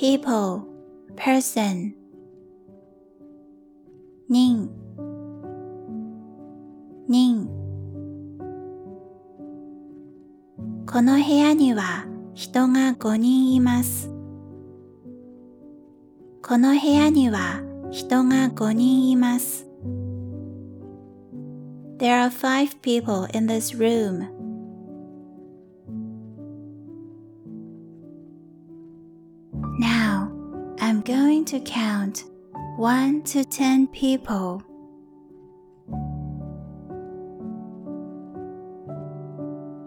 people, person. 宁，宁。この部屋には人が5人います。この部屋には人が5人います。There are five people in this room. 1 to 10 people.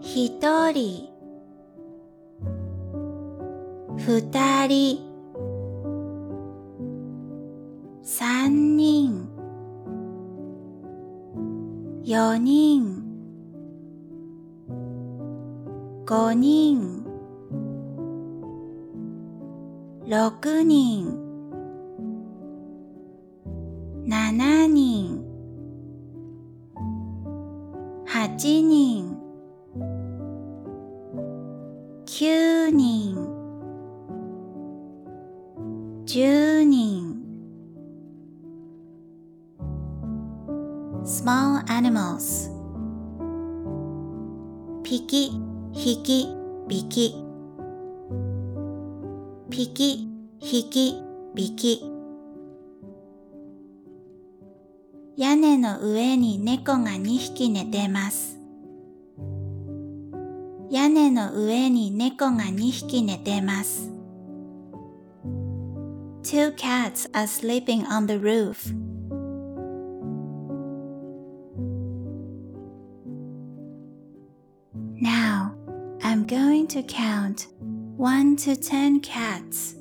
Hitori. Futari. Sannin. Yonin. Gonin. 6人上に猫が2匹寝てます。屋根の上に猫が2匹寝てます。Two cats are sleeping on the roof. 1 to count 1 to 10 cats.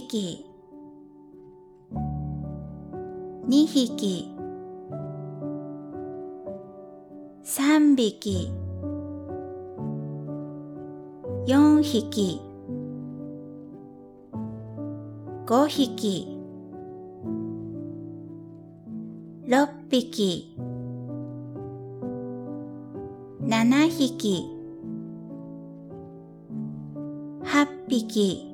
匹2匹3匹4匹5匹6匹7匹8匹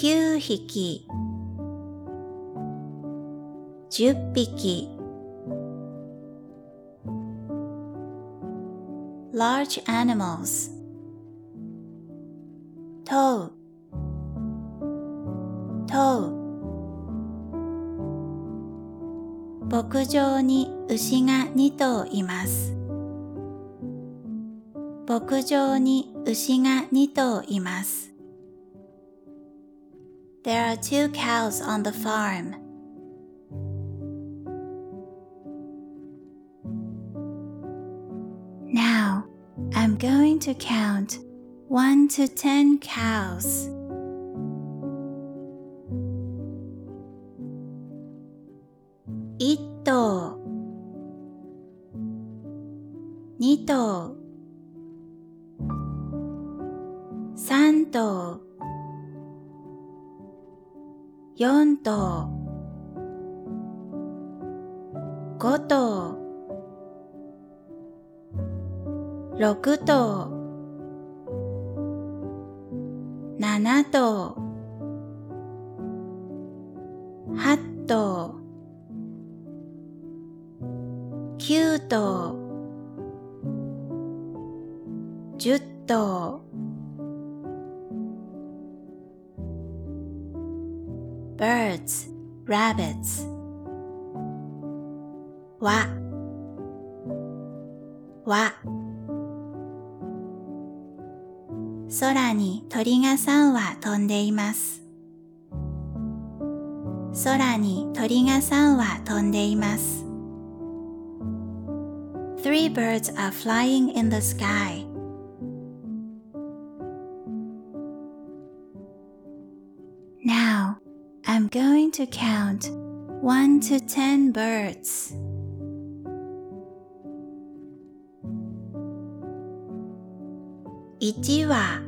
9匹10匹 large animals 問う問う牧場に牛が2頭います牧場に牛が2頭います There are two cows on the farm. Now, I'm going to count 1 to 10 cows. 6頭7頭8頭9頭10頭バ i r ラ d s rabbits わわ空に鳥が3羽飛んでいます。空に鳥が3羽飛んでいます。Three birds are flying in the sky. I'm going to count 1 to 10 birds. Ichiwa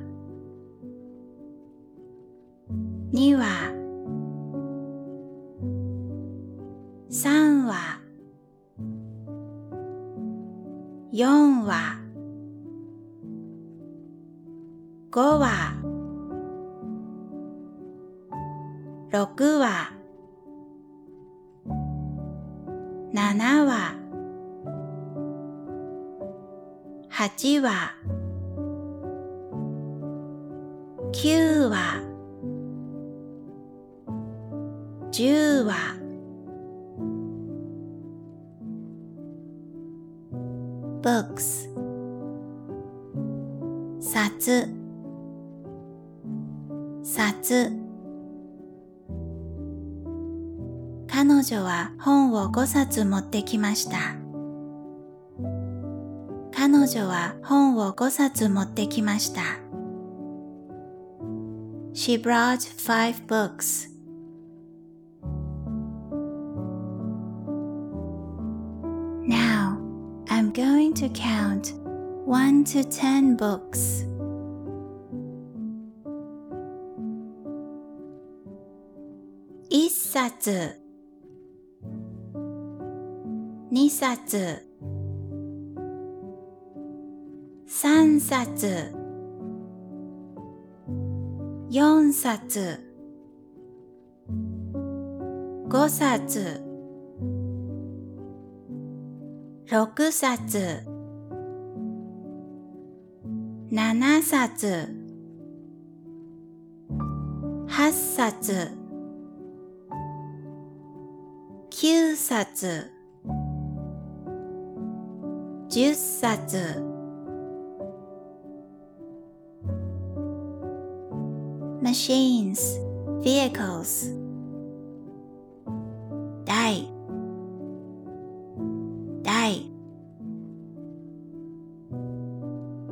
5冊持ってきました。彼女は本を5冊持ってきました。She brought five books. I'm going to count 1 to 10 books. 1冊2冊3冊4冊5冊6冊7冊8冊9冊10冊 m a c h i n e s vehicles 台台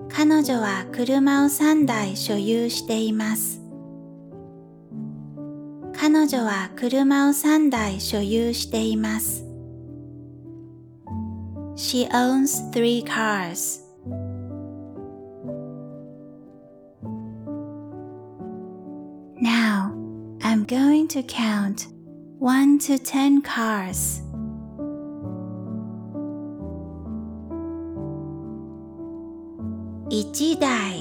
彼女は車を3台所有しています彼女は車を3台所有しています She owns three cars. Now, I'm going to count 1 to 10 cars. Ichidai.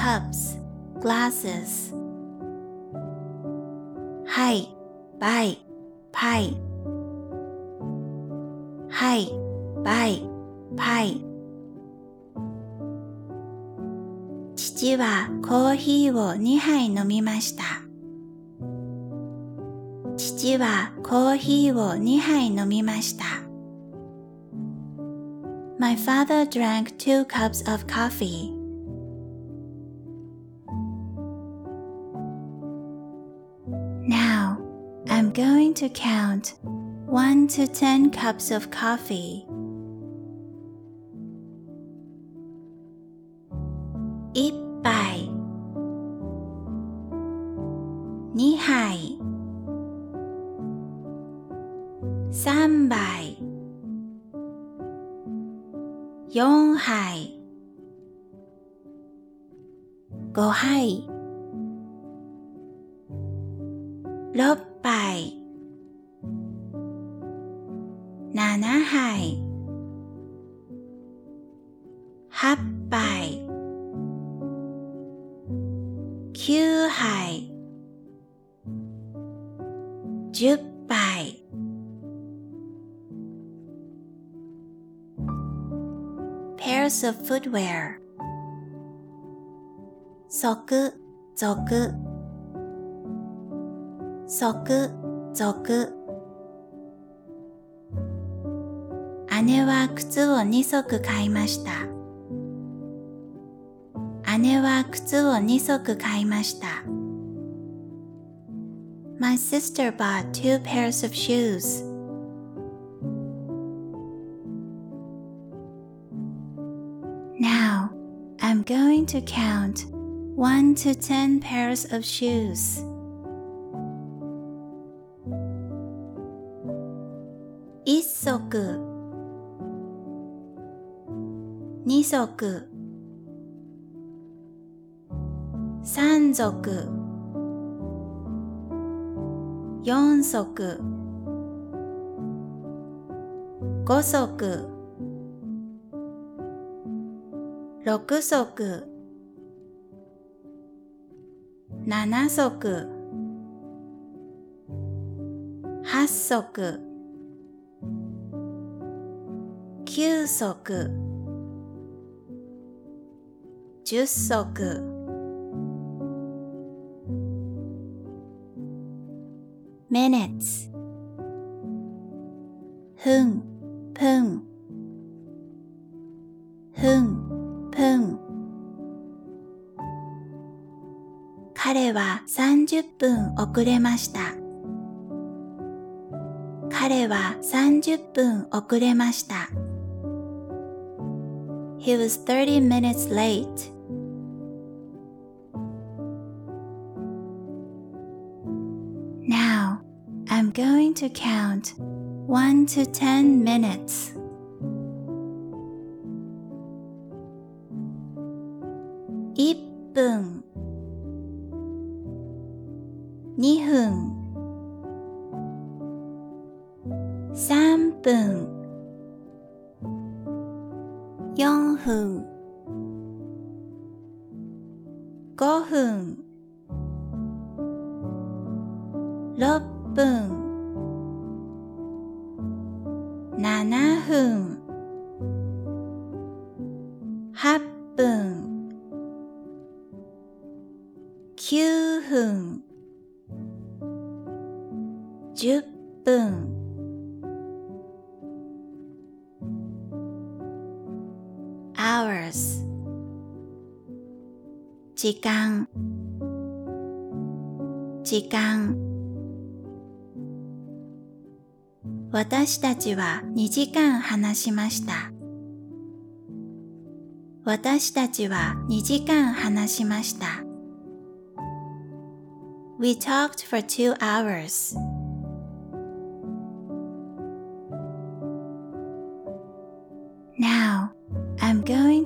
cups, glasses. はい、バイ、パイ。はい、バイ、パイ。父はコーヒーを2杯飲みました。父はコーヒーを2杯飲みました。My father drank two cups of coffee. going to count 1 to 10 cups of coffee footwear 即続即続姉は靴を2足買いました姉は靴を2足買いました My sister bought two pairs of shoes to count 1 to 10 pairs of shoes. Isoku Nisoku Sanzoku Yonsoku Gosoku 6足7足8足9足10足メネツふんぷんふん30分遅れました。彼は30分遅れました。He was 30 minutes late. 1 to count 1 to 10 minutes. hours 時間時間私たちは2時間話しました私たちは2時間話しました We talked for two hours.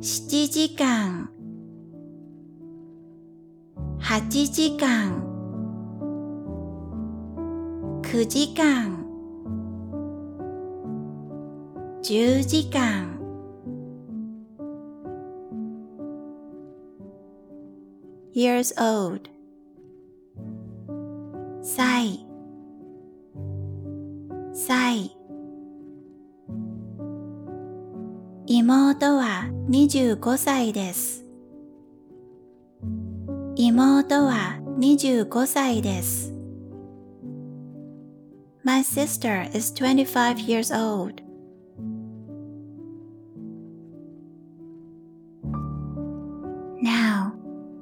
7時間8時間9時間10時間 years old 歳歳妹は25歳です。妹は25歳です。My sister is 25 years old.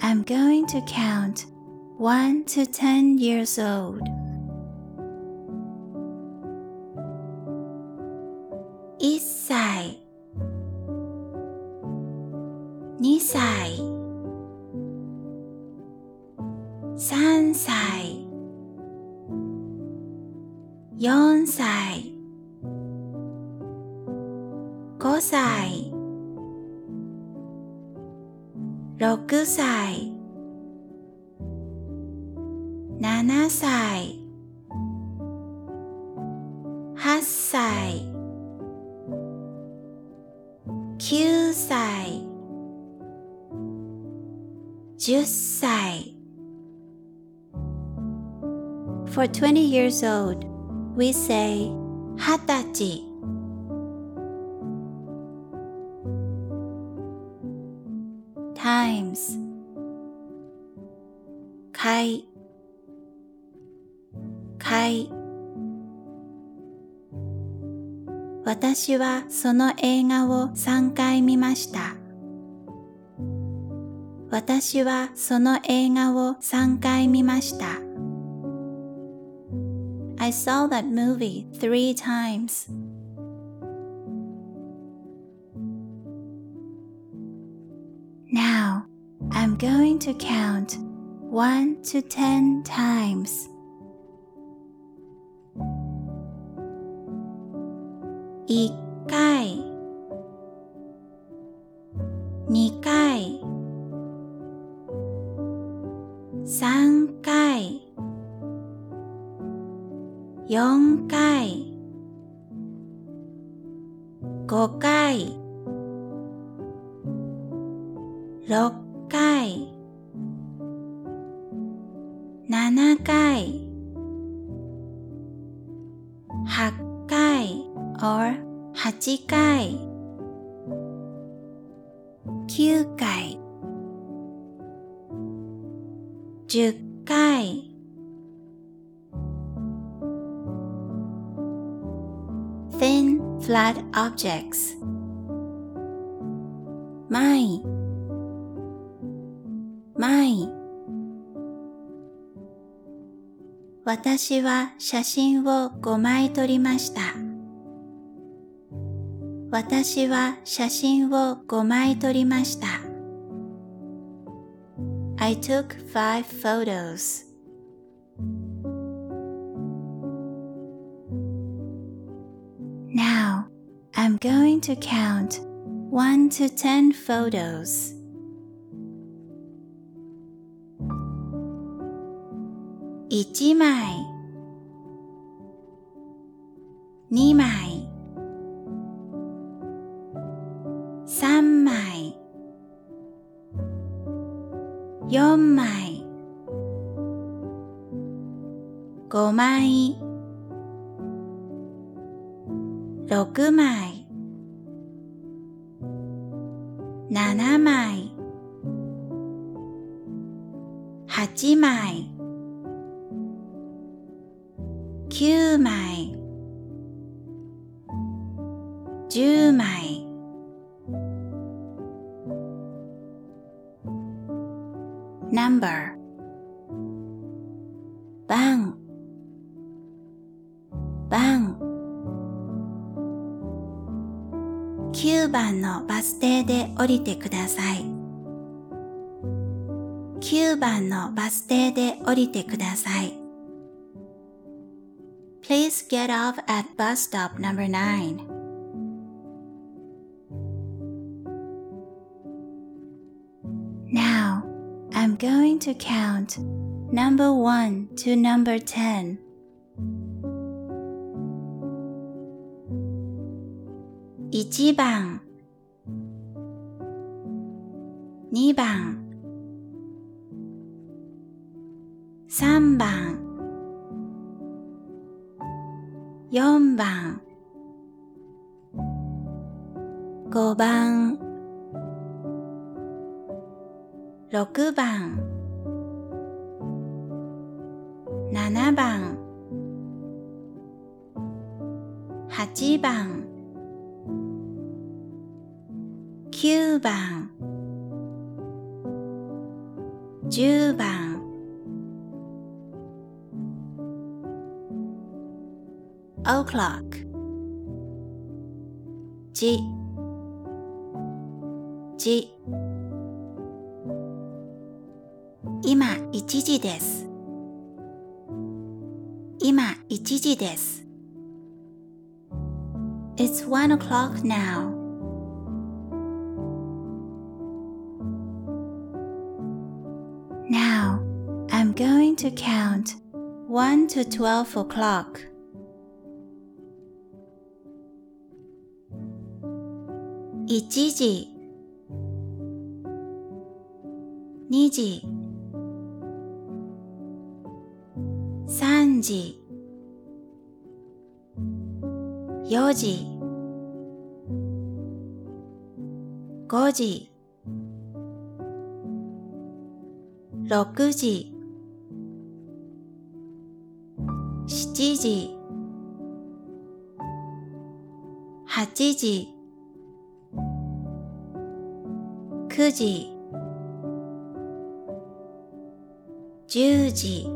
1 to count 1 to 10 years old. are 20 years old, we say 20. 歳 times 回回私はその映画を3回見ました。私はその映画を3回見ました。I saw that movie three times. Now, I'm going to count 1 to 10 times. Eat 10回 thin flat objects my 私は写真を5枚撮りました。私は写真を5枚撮りました。I took five photos. Now, I'm going to count 1 to 10 photos. Ichimai. Nimai. 枚6枚7枚8枚降りてください。9番のバス停で降りてください。Please get off at bus stop number 9. n o w I'm going to count number 1 to number 10. "1 番2番3番4番5番6番7番8番9番10番「o'clock」じじ今1時です今1時です It's one o'clock now going to count 1 to 12 o'clock. Ichiji Niji Sanji Yoji Goji 6時7時8時9時10時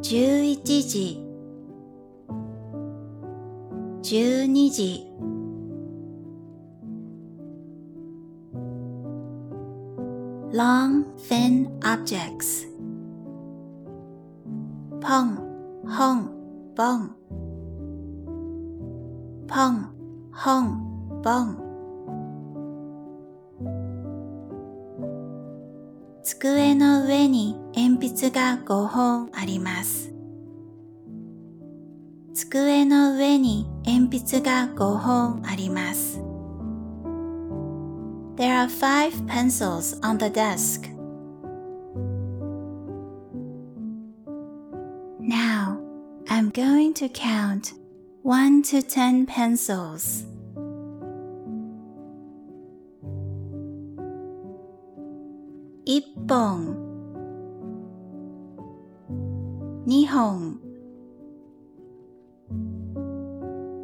11時12時 l o n g thin objects ポン、ホン、ボン。ポン、ホン、ボン。机の上に鉛筆が5本あります。机の上に鉛筆が5本あります。There are five pencils on the desk. I'm going to count 1 to 10 pencils. Ippon Nihon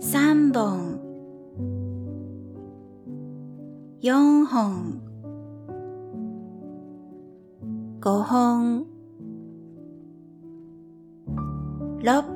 Sanbon Yonhon Gohon 6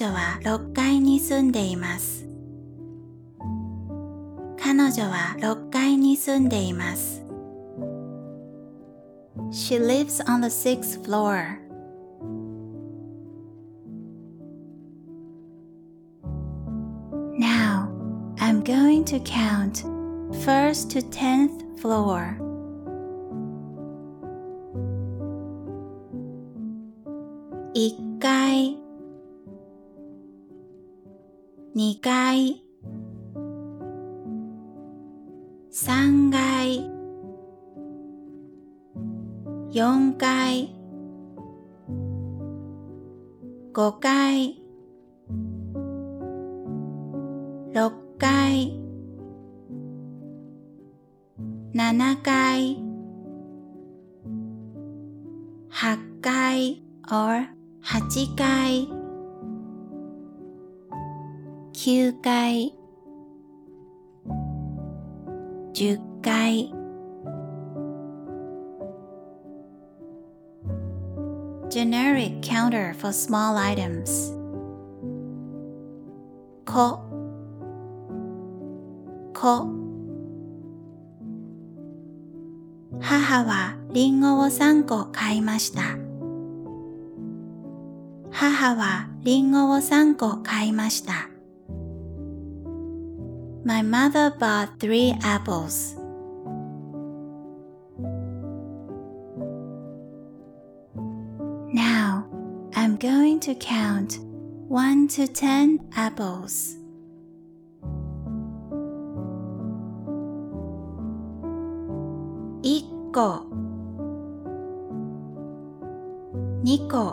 女は6階に住んでいます。彼女は6階に住んでいます。She lives on the sixth floor. now I'm going to count first to tenth floor. for small items. ここ母はりんごを3個買いました。母はりんごを3個買いました。My mother bought three apples. to count 1 to 10 apples. Ikko Niko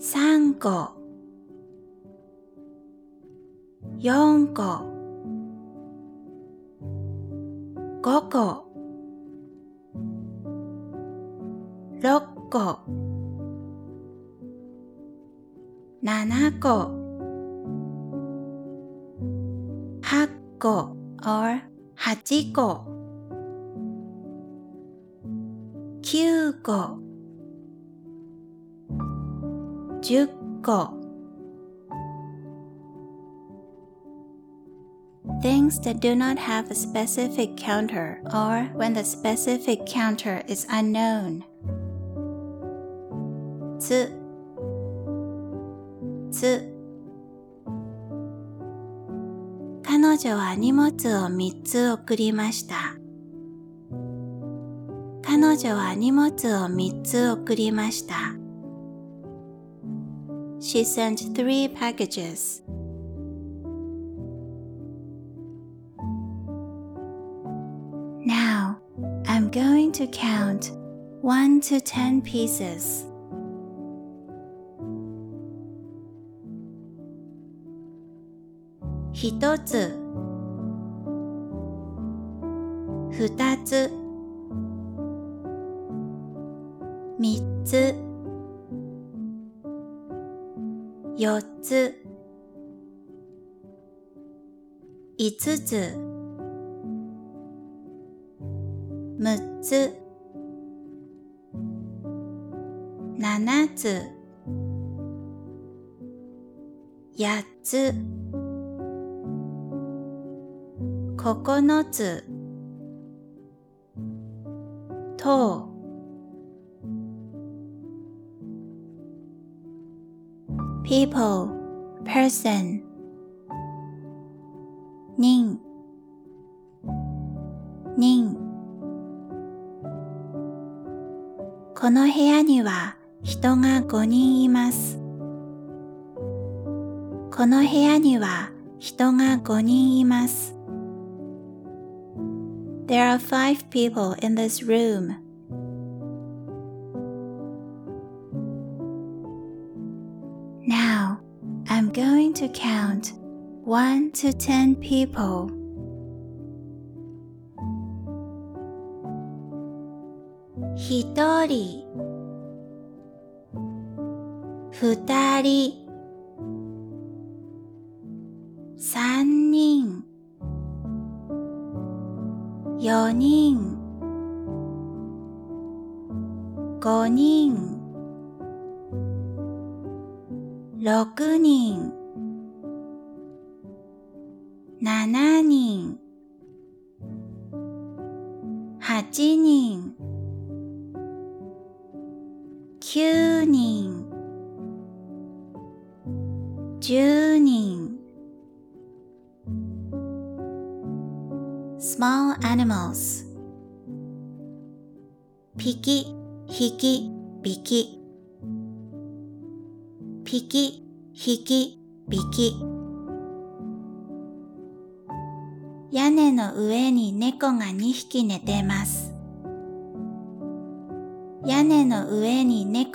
Sanko Yonko Koko 6個7個 or 8個9個10個 Things that do not have a specific counter or when the specific counter is unknown. つつ彼女は荷物を三つ送りました。彼女は荷物を三つ送りました。She sent three packages. 1 to count 1 to 10 pieces. ひとつふたつみっつよっついつつむっつななつやっつ9つとう people person 人人この部屋には人が5人いますこの部屋には人が5人います There are five people in this room. Now, I'm going to count 1 to 10 people. Hitori, futari. 6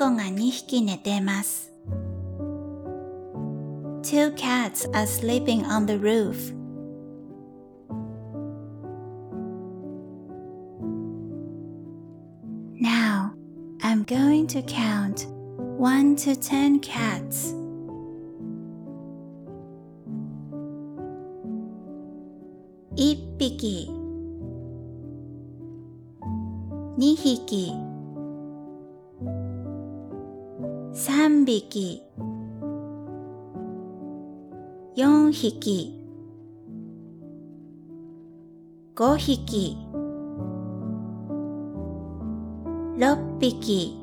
猫が2匹寝ています。Two cats are sleeping on the roof. 1 I'm going to count 1 to 10 cats. Ippiki. Nihiki. 3匹4匹5匹6匹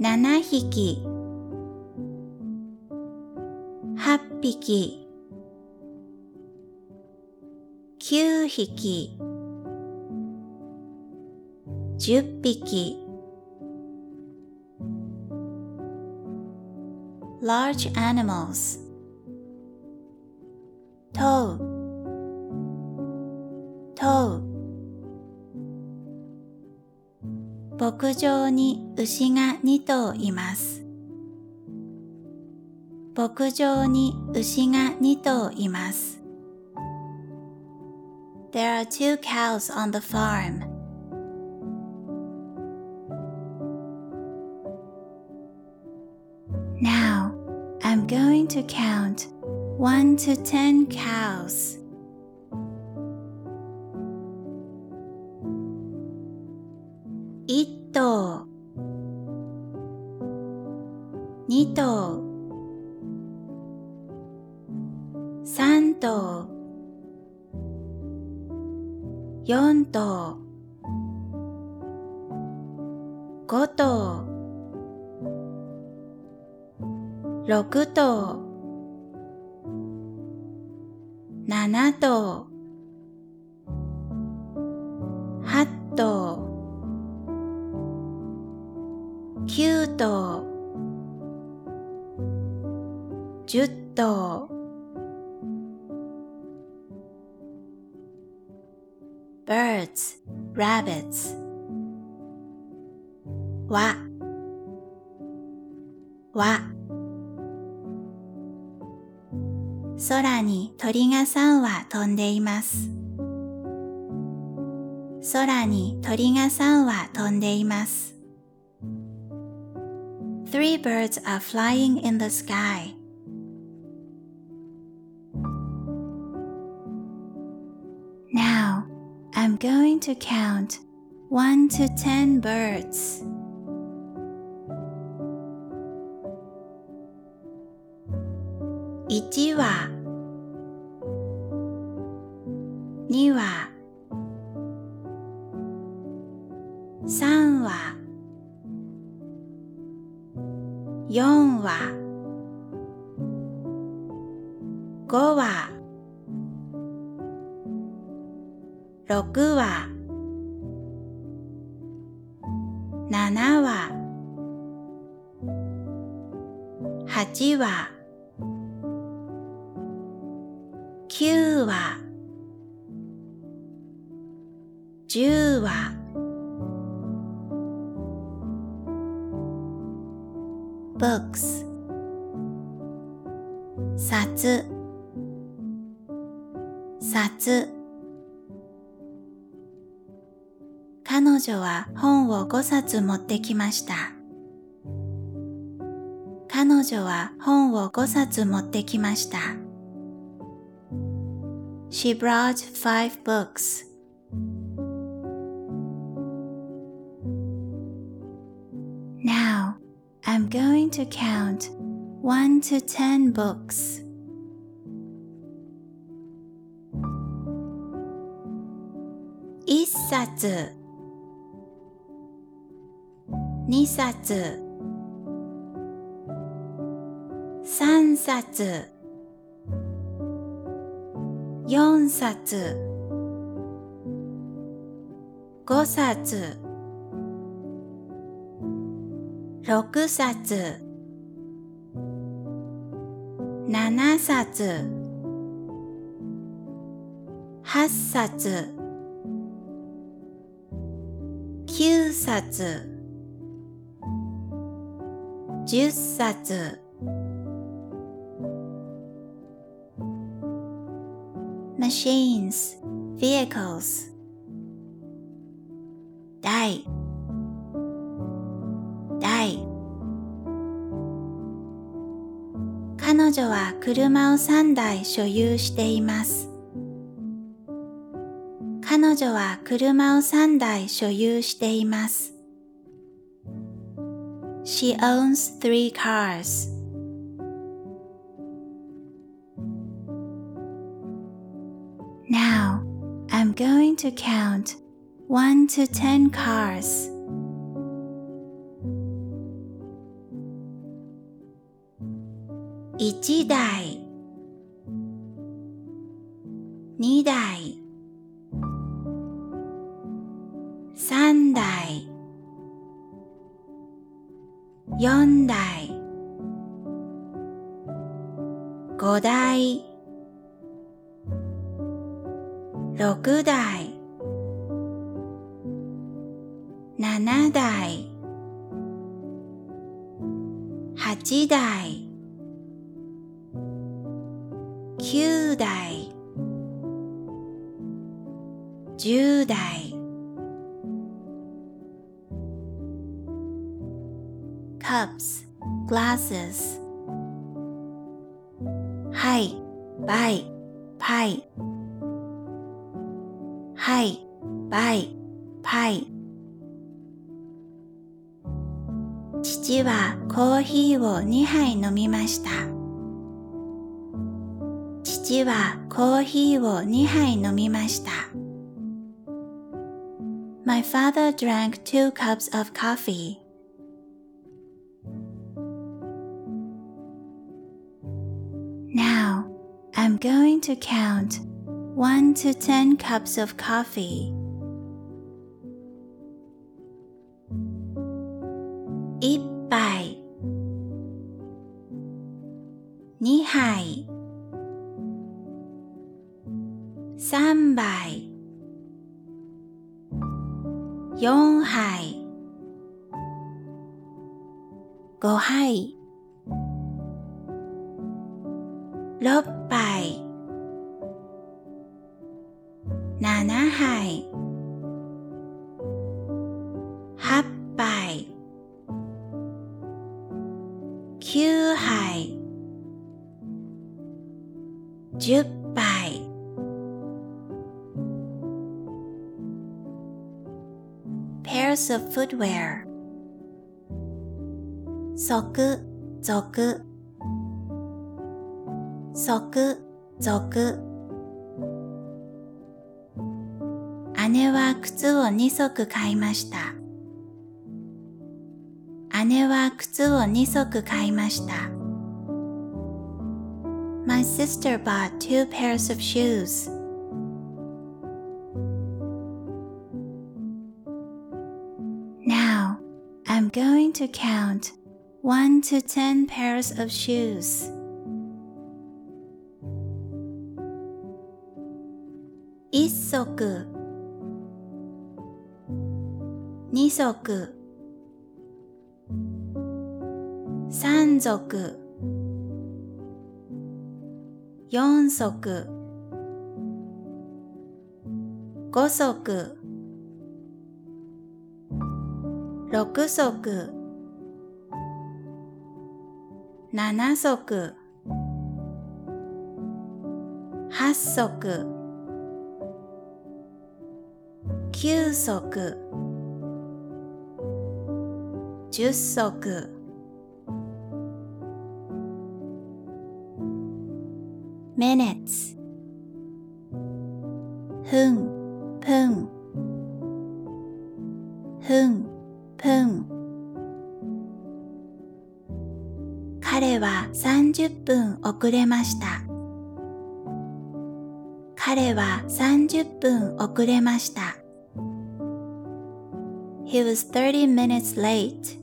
7匹8匹9匹10匹 large animals. Toe, toe. 牧場に牛が2頭います。牧場に牛が2頭います。There are two cows on the farm. to count 1 to 10 cows. Ito. Nito. Santo. Yonto. Goto. 6頭ます空に鳥が3羽飛んでいます Three birds are flying in the sky 1 I'm going to count 1 to 10 birds. Ichiwa つ持ってきました。彼女は本を5冊持ってきました。She brought five books. I'm going to count 1 to 10 books. 1冊2冊3冊4冊5冊6冊7冊8冊9冊10冊マシ h i n e s vehicles 台台彼女は車を3台所有しています彼女は車を3台所有しています She owns three cars. Now, I'm going to count 1 to 10 cars. 飲みました父はコーヒーを2杯飲みました father drank two cups of coffee 1 I'm going to count 1 to 10 cups of coffee. 一杯2杯3杯4杯5杯6杯7杯 footwear 即続即続姉は靴を二足買いました姉は靴を二足買いました My sister bought two pairs of shoes. to count 1 to 10 pairs of shoes. Isoku Nisoku Sanzoku Yonsoku Gosoku 6足7足8足9足10足メネツ分分。ふんぷん30分遅れました彼は He was 30 minutes late.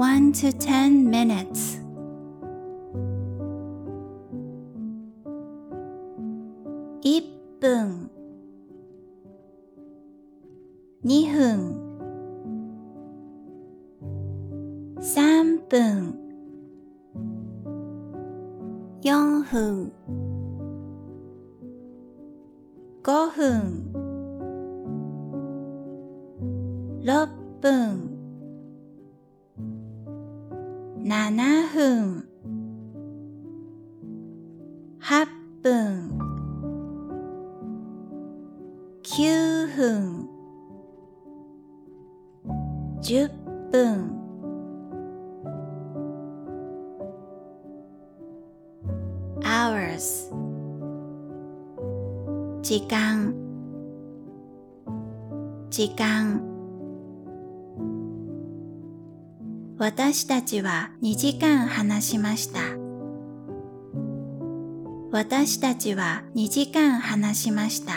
1 to 10 minutes. 私たちは2時間話しました。私たちは2時間話しました。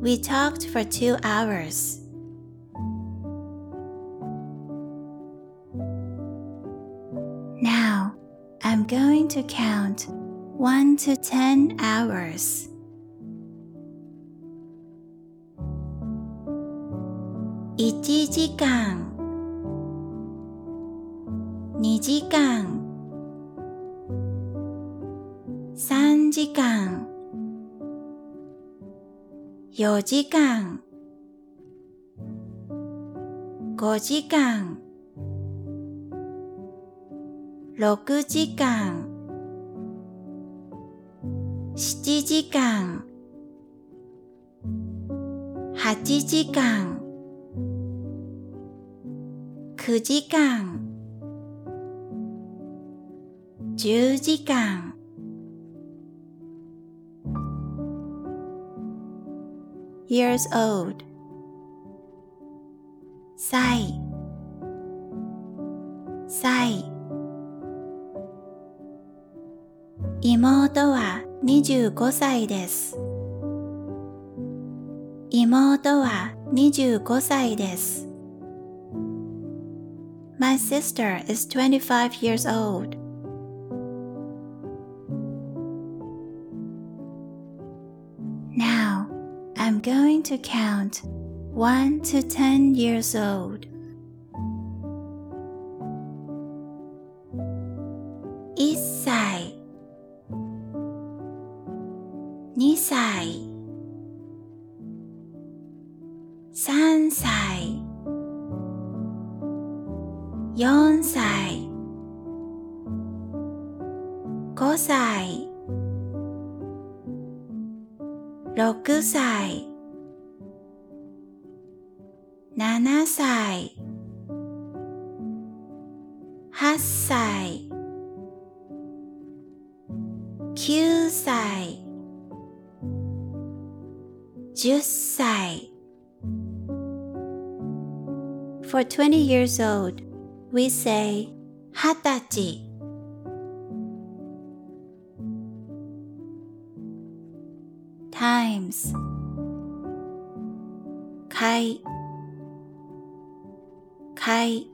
We talked for two hours. Now, I'm going to count 1 to 10 hours. 1時間2時間3時間4時間5時間6時間7時間8時間9時間10時間 years old 歳歳妹は25歳です妹は25歳です My sister is 25 years old to count 1 to 10 years old. 8歳9歳10歳 For 20 years old, we say 二十歳 times 開開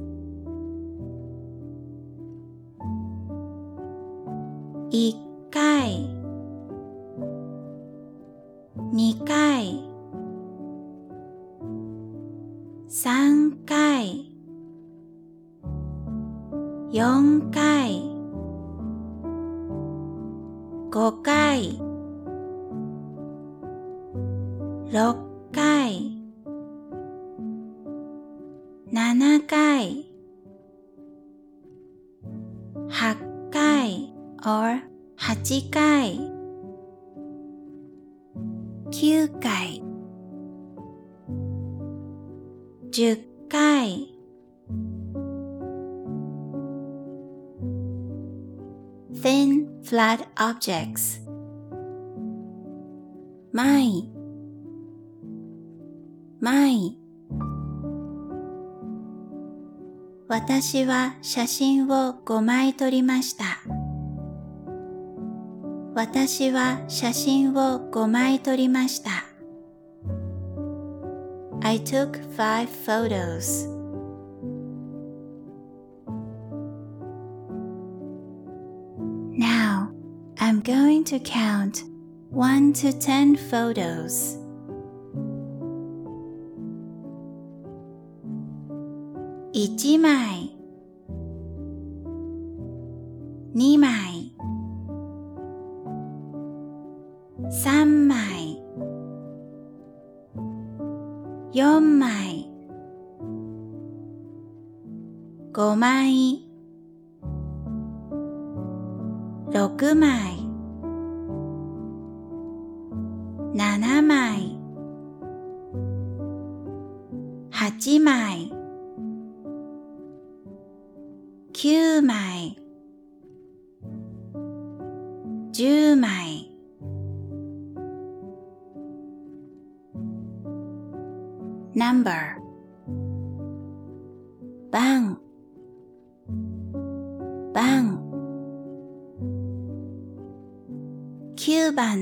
y objects. My, my. 私は写真を5枚撮りました。私は写真を5枚撮りました。I took five photos. going to count 1 to 10 photos. Ichimai.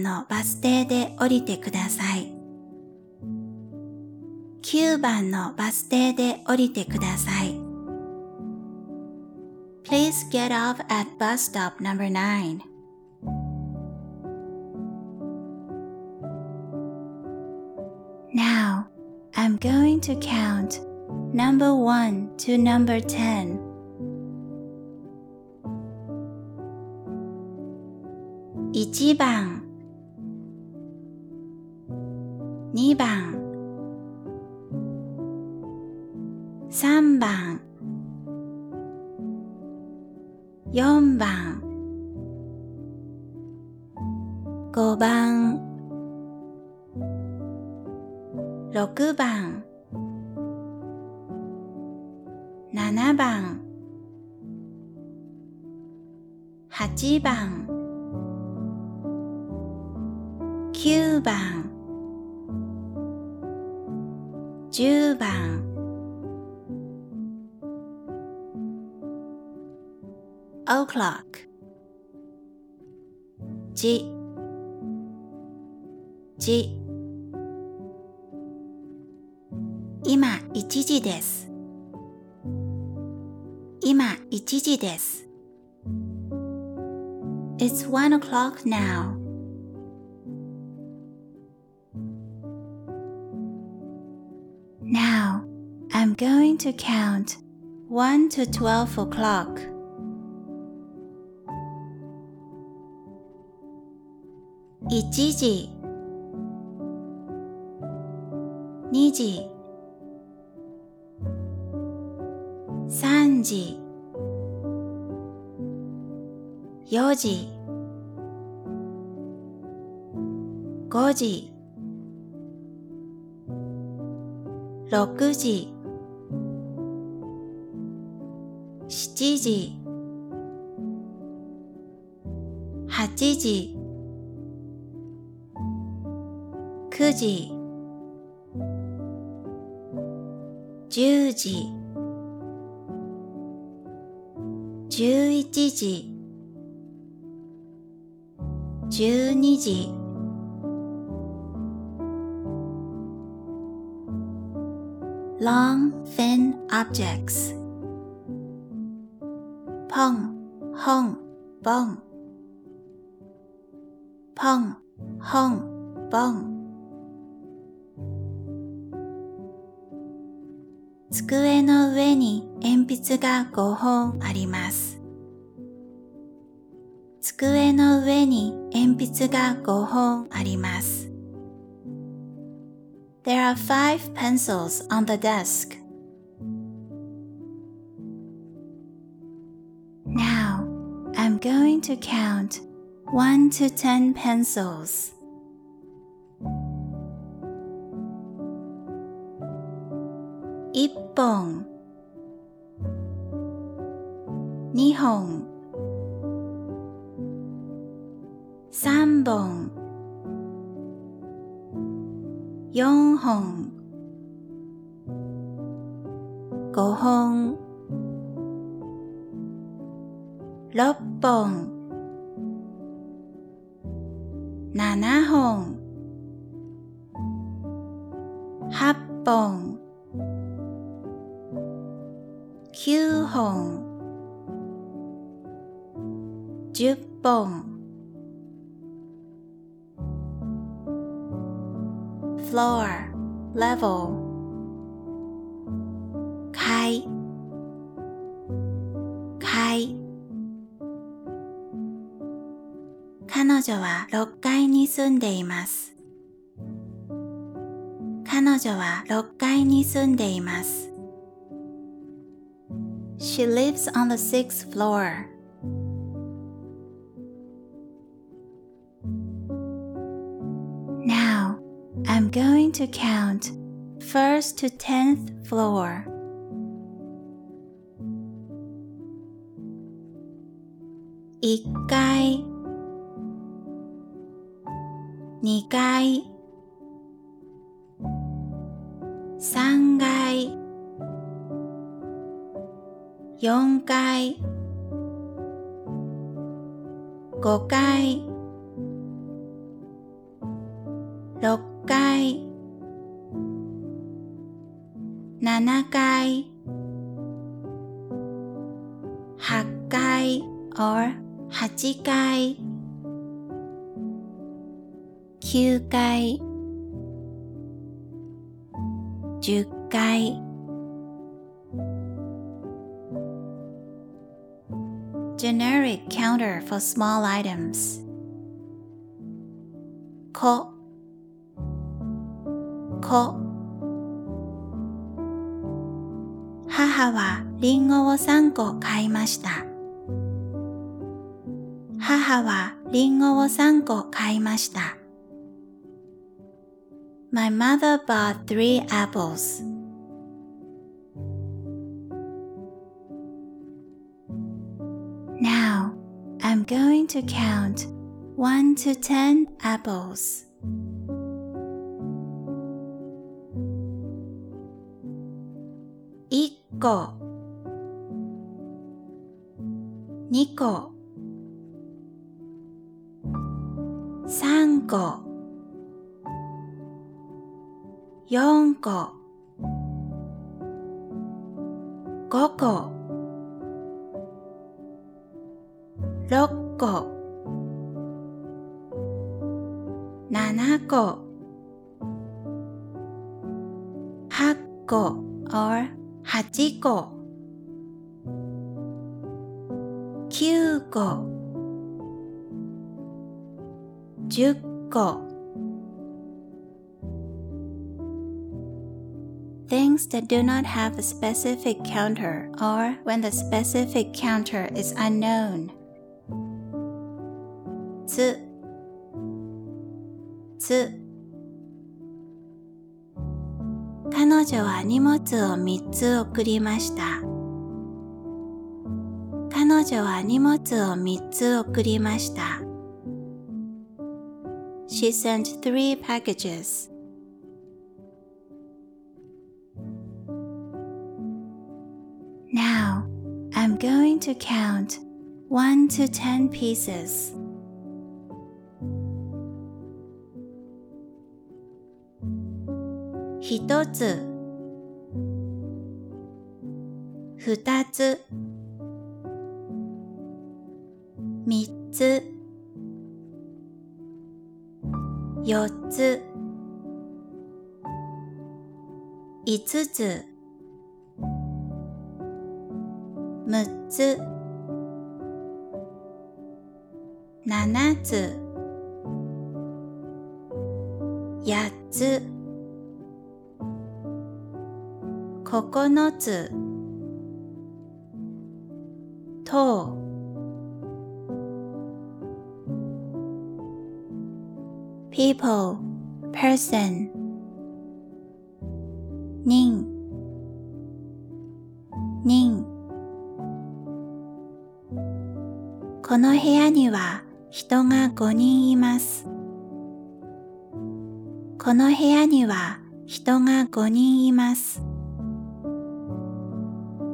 のバス停で降りてください。9番のバス停で降りてください。Please get off at bus stop number 9. 9. I'm going to count number 1 to number 10. n 2番3番4番5番6番7番8番9番10番「o'clock」じじ今1時です今1時です It's one o'clock now to count 1 to 12 o'clock. Ichiji Niji Sanji Yoji Goji 6時7時8時9時10時11時12時ロン n g fin objects パン、ハン、バン。パン、ハン、バン。机の上に鉛筆が5本あります。机の上に鉛筆が5本あります。There are five pencils on the desk. to count 1 to 10 pencils. Ippon Nihon Sanbon Yonhon Gohon 6本んでいます。彼女は6階に住んでいます。She lives on the sixth floor. now, I'm going to count first to tenth floor. Ika 階3階4階5階 those small items. ここ母はりんごを3個買いました。母はりんごを3個買いました。My mother bought three apples. going to count 1 to 10 apples. Ikko Niko Sanko Yonko Koko 6個7個8個 or 8個9個 things that do not have a specific counter or when the specific counter is unknown. つつ彼女は荷物を3つ送りました彼女は荷物を3つ送りました She sent three packages. 1 to count 1 to 10 pieces. ひとつふたつみっつよっついつつむっつななつやっつつと people person 人人この部屋には人が5人います。この部屋には人が5人います。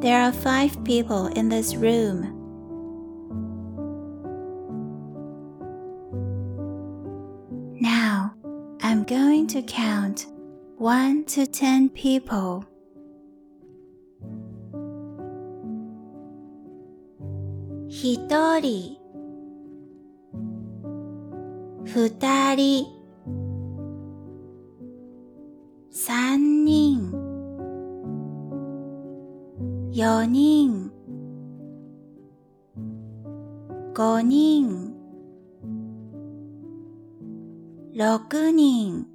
There are five people in this room. Now, I'm going to count 1 to 10 people. Hitori. Futari. 4人5人6人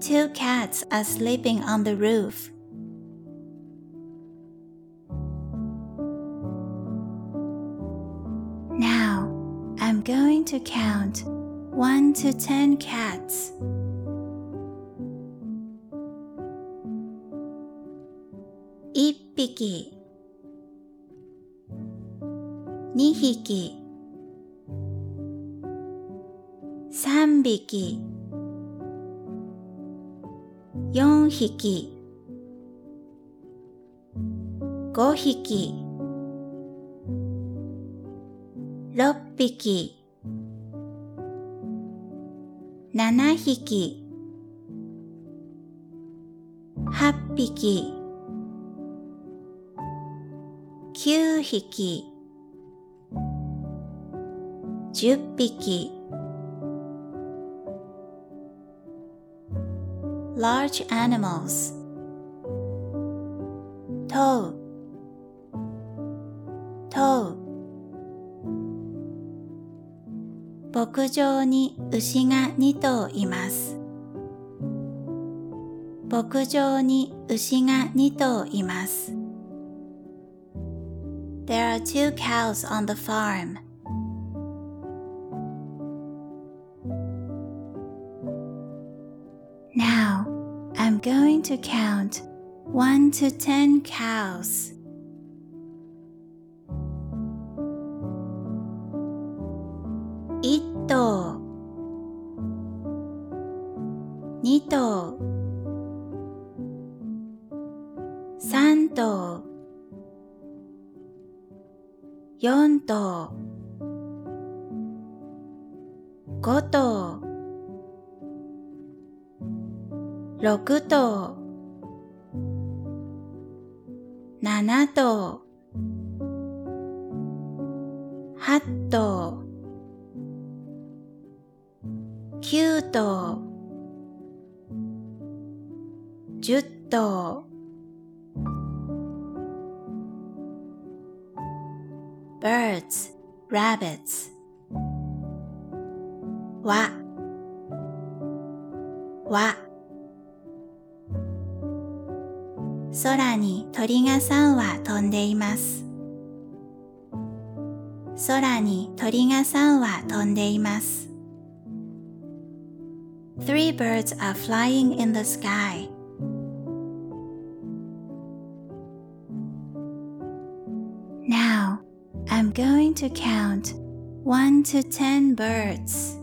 Two cats are sleeping on the roof. 1 going to count 1 to 10 cats. Ippiki. Nihiki. 三匹四匹五匹六匹七匹八匹九匹十匹 large animals. Toe, toe. 牧場に牛が2頭います。牧場に牛が2頭います。There are two cows on the farm. to count 1 to 10 cows. flying in the sky. Now, I'm going to count 1 to 10 birds.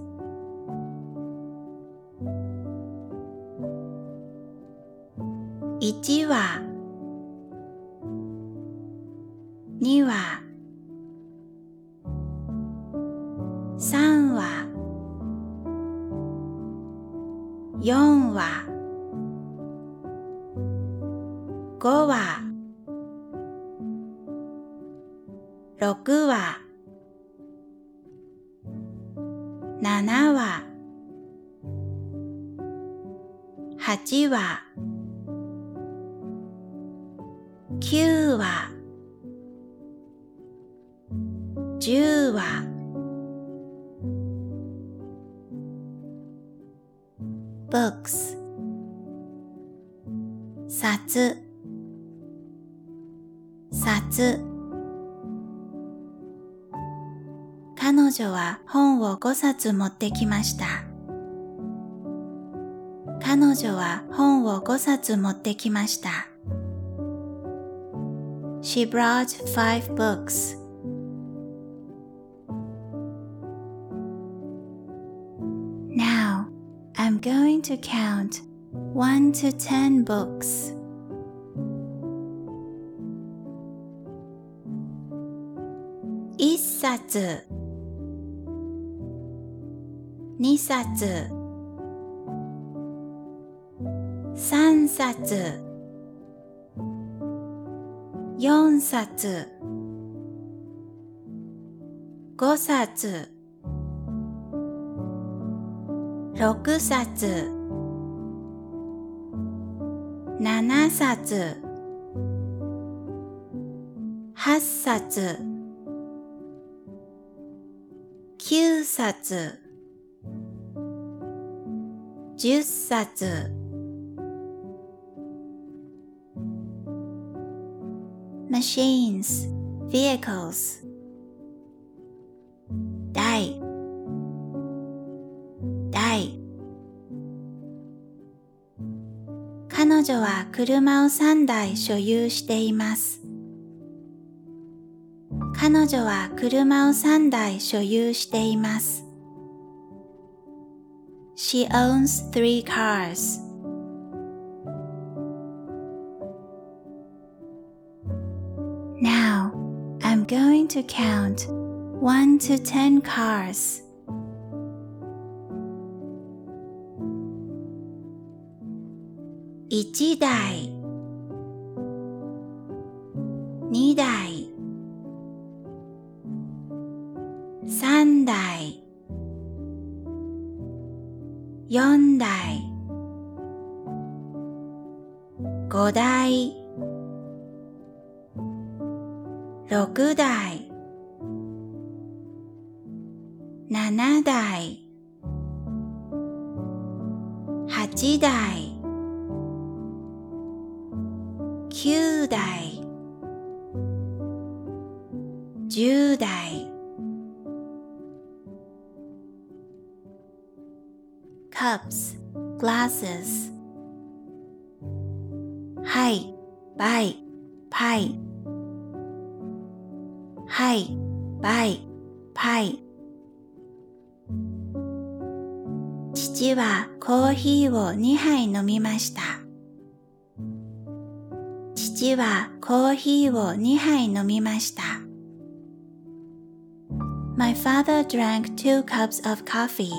Ichiwa Niwa 4話5話6話7話8話5冊持ってきました。彼女は本を5冊持ってきました。She brought five books. I'm going to count 1 to 10 books. 1冊2冊3冊4冊5冊6冊7冊8冊9冊10冊マシ h i n e vehicles 彼女は車を3台所有しています彼女は車を3台所有しています She owns three cars. Now, I'm going to count 1 to 10 cars. Ichidai 九代。2杯飲みました。父はコーヒーを2杯飲みました。My father drank two cups of coffee.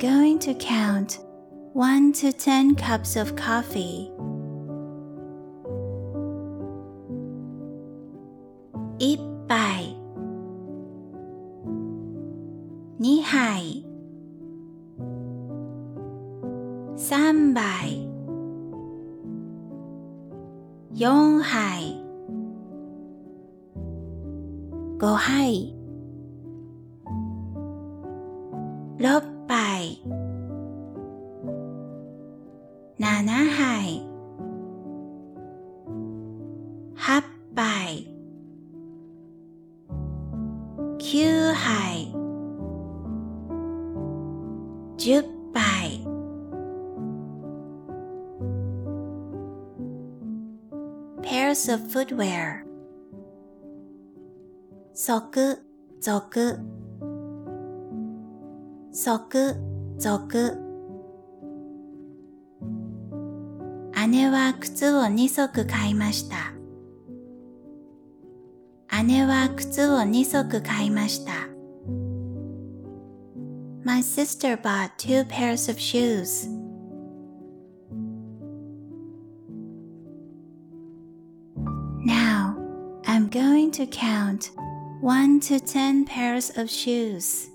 going to count 1 to 10 cups of coffee 3杯4杯5杯 f o o t w a r 即続即続姉は靴を2足買いました。姉は靴を2足買いました。My sister bought two pairs of shoes. going to count 1 to 10 pairs of shoes.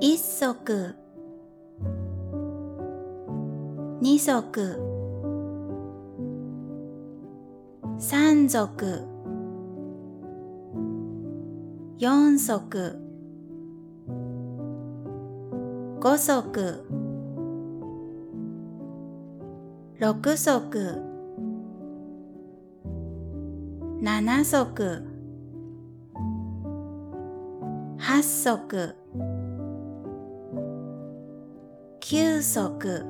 Isoku Nisoku Sanzoku Yonsoku Gosoku 6足7足8足9足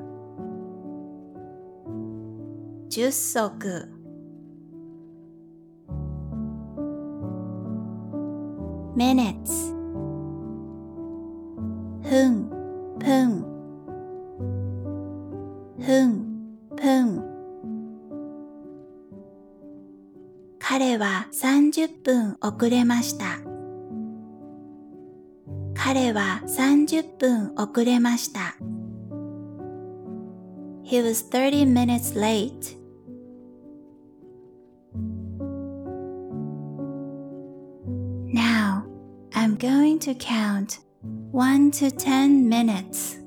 10足メネツ分30分遅れました。彼は30分遅れました。He was 30 minutes late. 1 to count 1 to 10 minutes.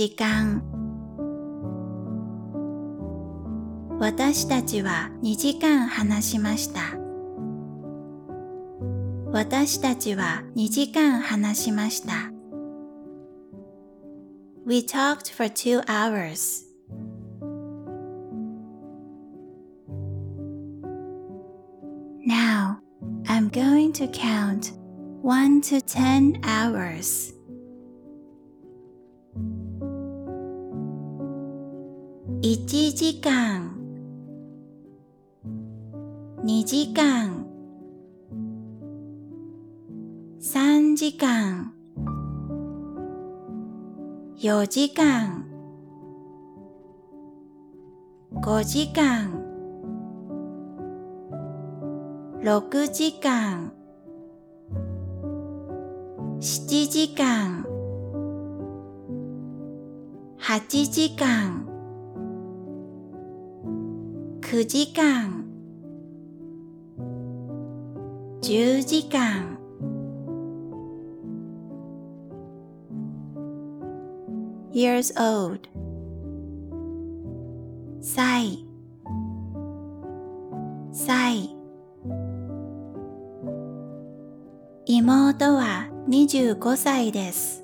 時間私たちは2時間話しました私たちは2時間話しました We talked for two hours. 1 to count 1 to 10 hours. 1時間2時間3時間4時間5時間6時間7時間8時間9時間10時間 years old 歳歳妹は25歳です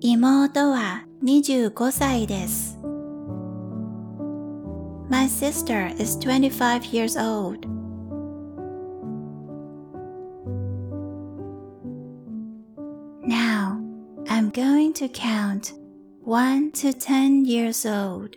妹は25歳です My sister is 25 years old. Now, I'm going to count 1 to 10 years old.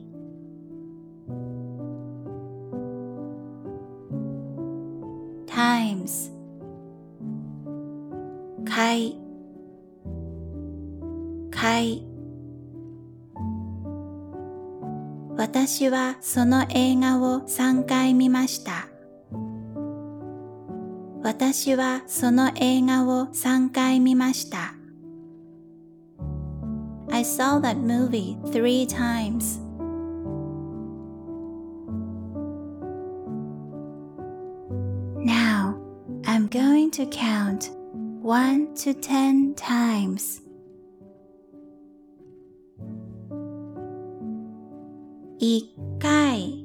私はその映画を3回見ました。私はその映画を3回見ました。I saw that movie three times. 1 to count 1 to 10 times. 一回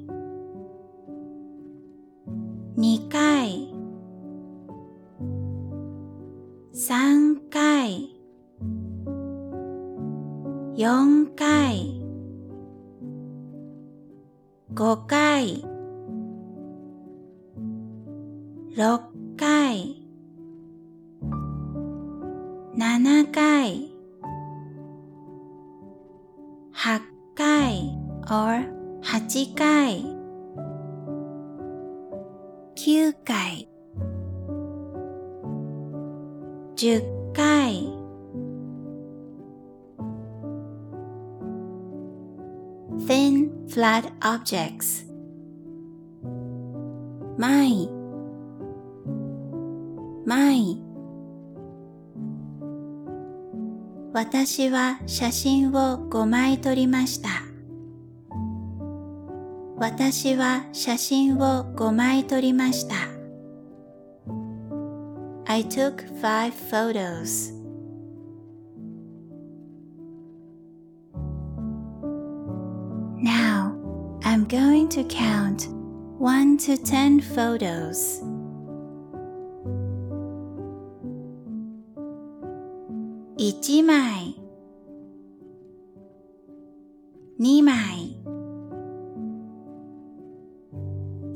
objects. My, my. 私は写真を5枚撮りました。私は写真を5枚撮りました。I took five photos. going to count 1 to 10 photos. Ichimai Nimai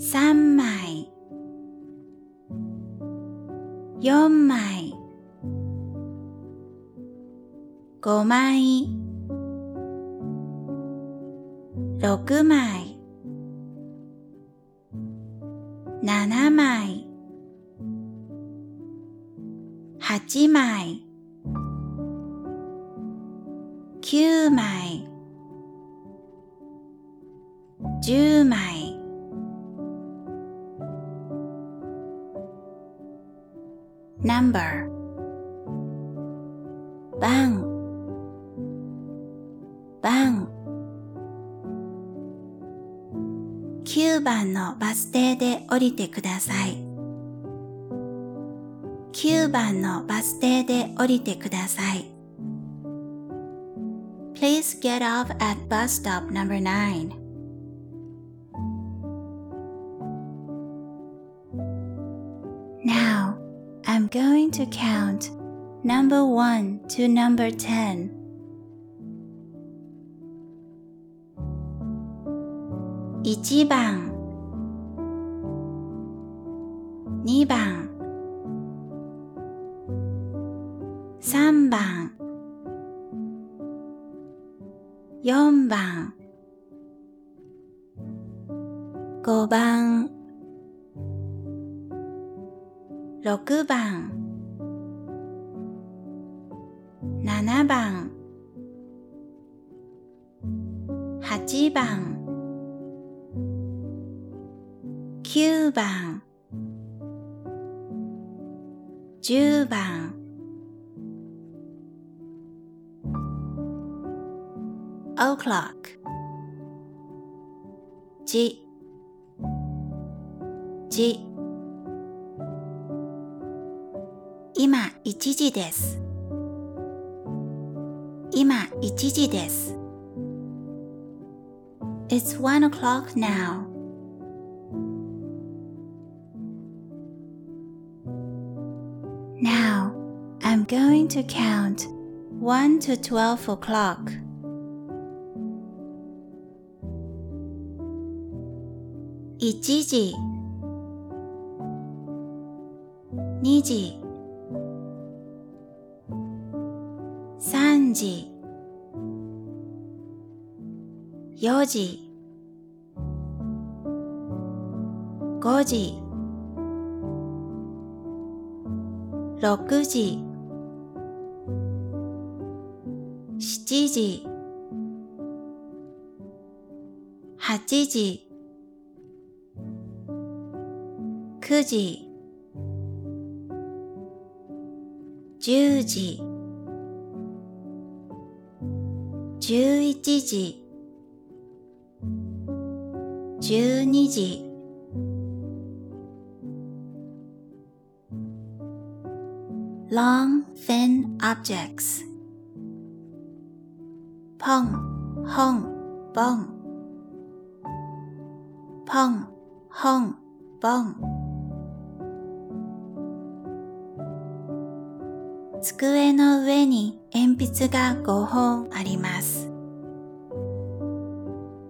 Sammai Yommai 5枚りてください。9番のバス停で降りてください。Please get off at bus stop number 9. 9 I'm going to count number 1 to number 10. i c 2番3番4番5番6番時てす今 one o'clock now. now, I'm going to count 1 to 12 o'clock. Ichiji. Niji. 時4時5時6時7時8時9時10時11時12時ロン thin objects ポン、ホン、ボンポン、ホン、ボン机の上に鉛筆が5本あります。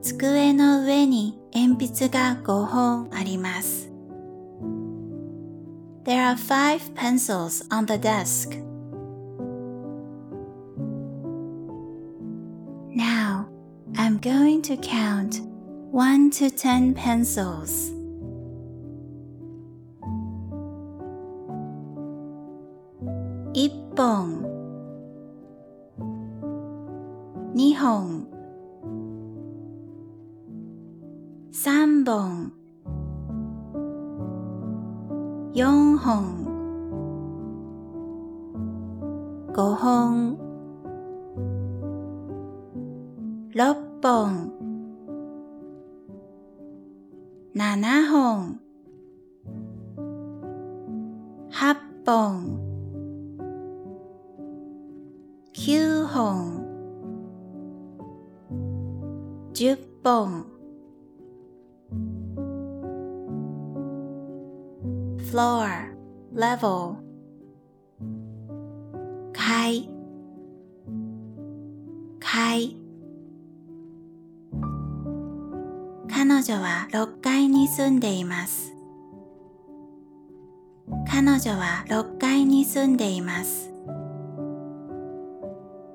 机の上に鉛筆が5本あります。There are five pencils on the desk. Now, I'm going to count 1 to 10 pencils. Ippon 本三本四本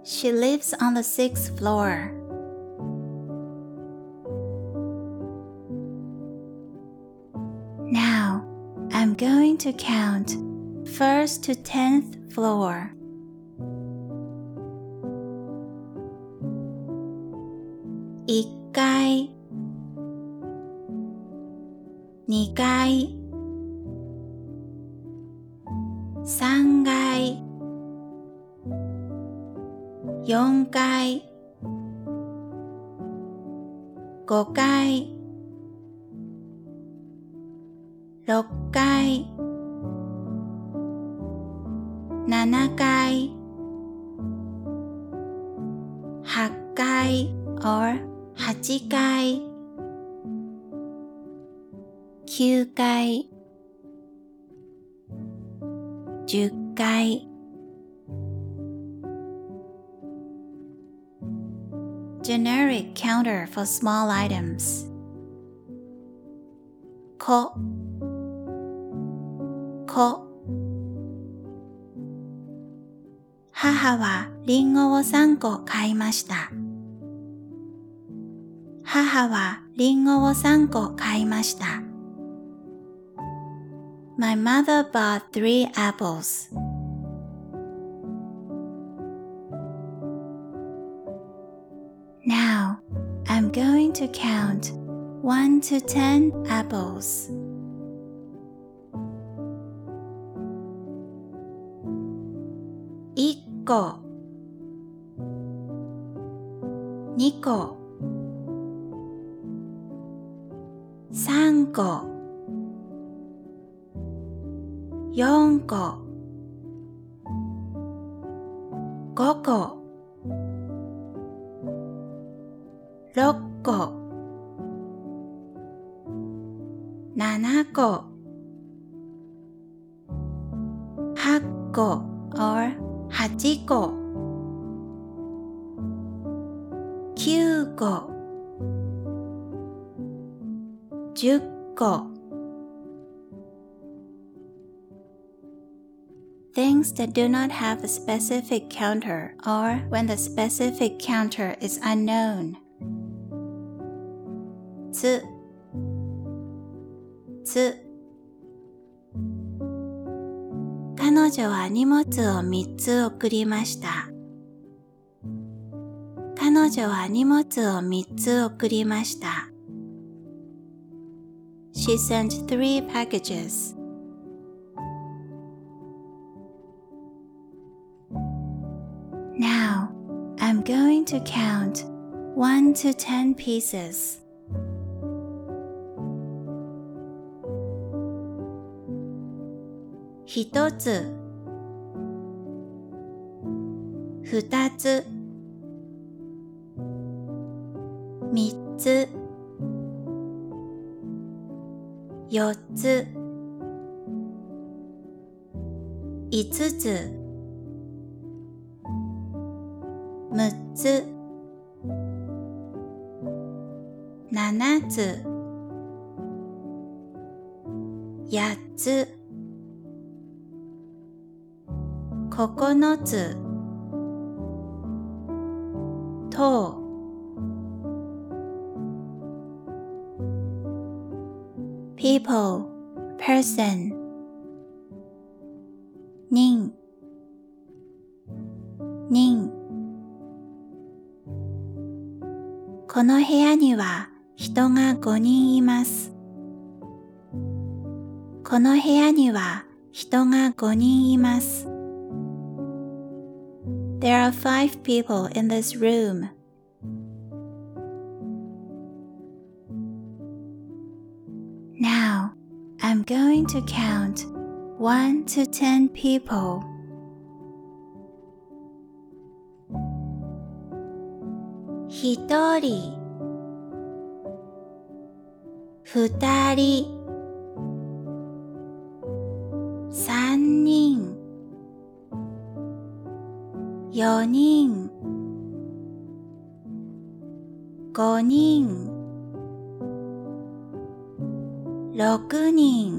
She lives on the sixth floor. Now, I'm going to count first to tenth floor. Ikai Nikai 4回5回6回7回 counter for small items. ここ母はリンゴを3個買いました。母はリンゴを3個買いました。My mother bought three apples. count 1 to 10 apples. Ikko Niko Sanko Yonko Koko Roko that do not have a specific counter or when the specific counter is unknown. つつ彼女は荷物を3つ送りました。彼女は荷物を3つ送りました。She sent three packages. going to count o n e t o t e n p i e c e s ひとつ、ふたつ、み o t s u つ t s u つ七つ八つ九つとう people person この部屋には人が5人います。この部屋には人が5人います。There are five people in this room. Now, going I'm to count 1 to 10 people. ひとりふたり三人四人五人六人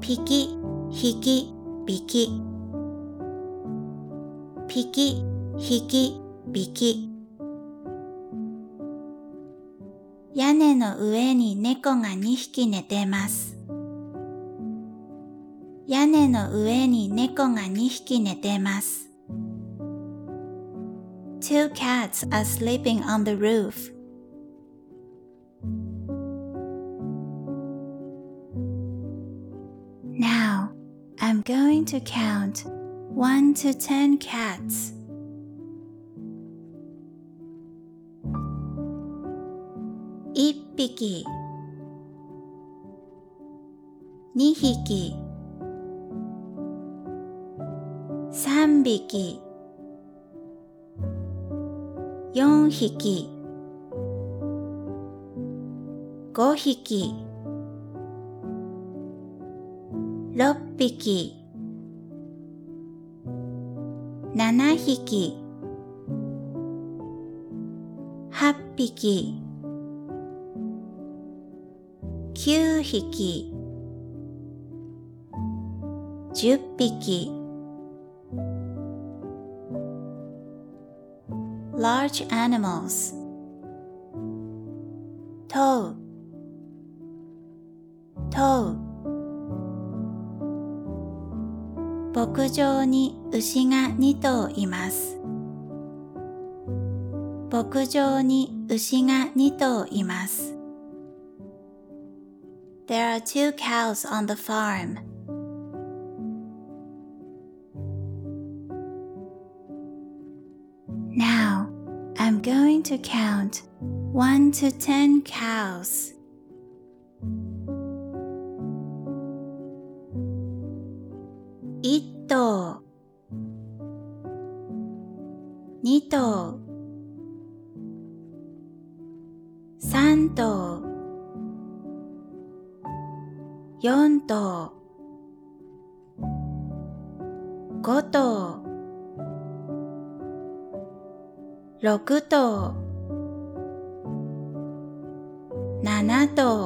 ピキ、ヒキビキピキ、ヒキビキ屋根の上に猫が2匹寝てます。屋根の上に猫が2匹寝てます。Two cats are s l e e going to count 1 to 10 cats. Ippiki, Nihiki, Sambiki, Yonhiki, Gohiki. 6匹7匹8匹9匹10匹 large animals 問うう牧場に牛が2頭います。牧場に牛が2頭います。There are two cows on the farm. Now, I'm going to count 1 to 10 cows. 6頭7頭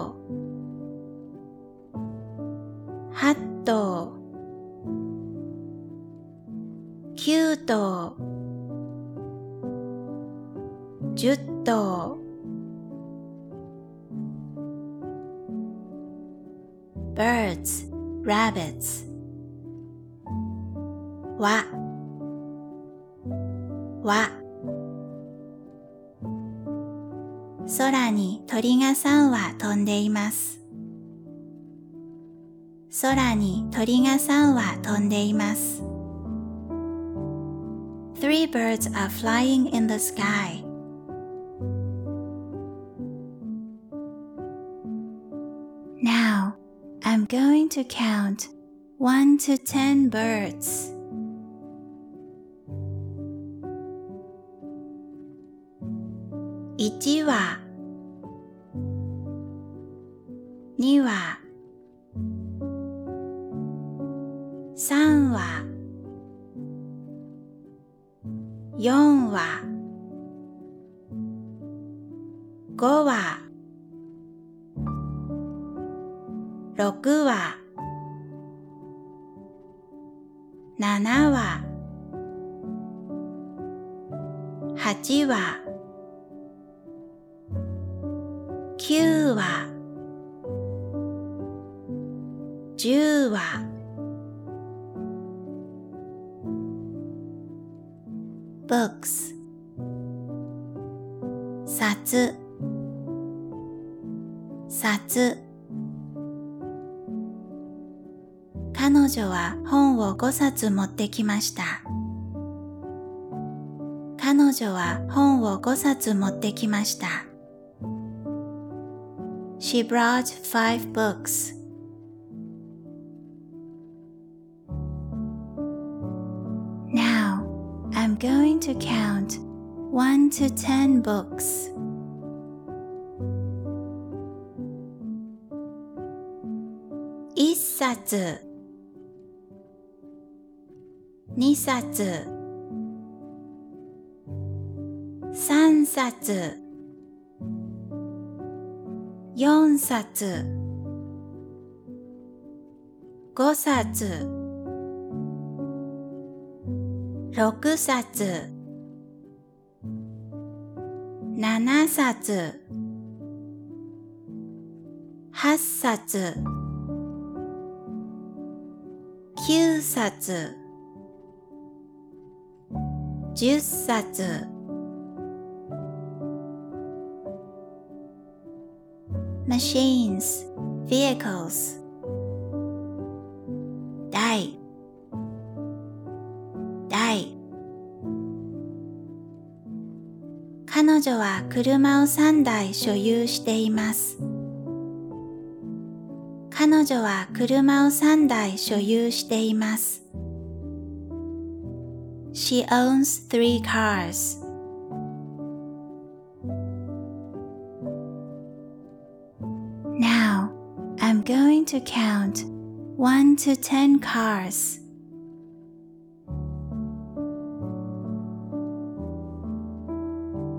Three birds are flying in the sky. Now, i I'm going to count 1 to 10 birds. Ichiwa 4話5話5冊持ってきました。彼女は本を5冊持ってきました。She brought five books. I'm going to count 1 to 10 books. 1 s s 2冊3冊4冊5冊6冊7冊8冊9冊10冊マシ h i n e s vehicles 大大彼女は車を3台所有しています彼女は車を3台所有しています she owns three cars. Now, I'm going to count 1 to 10 cars.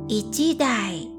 Ichidai.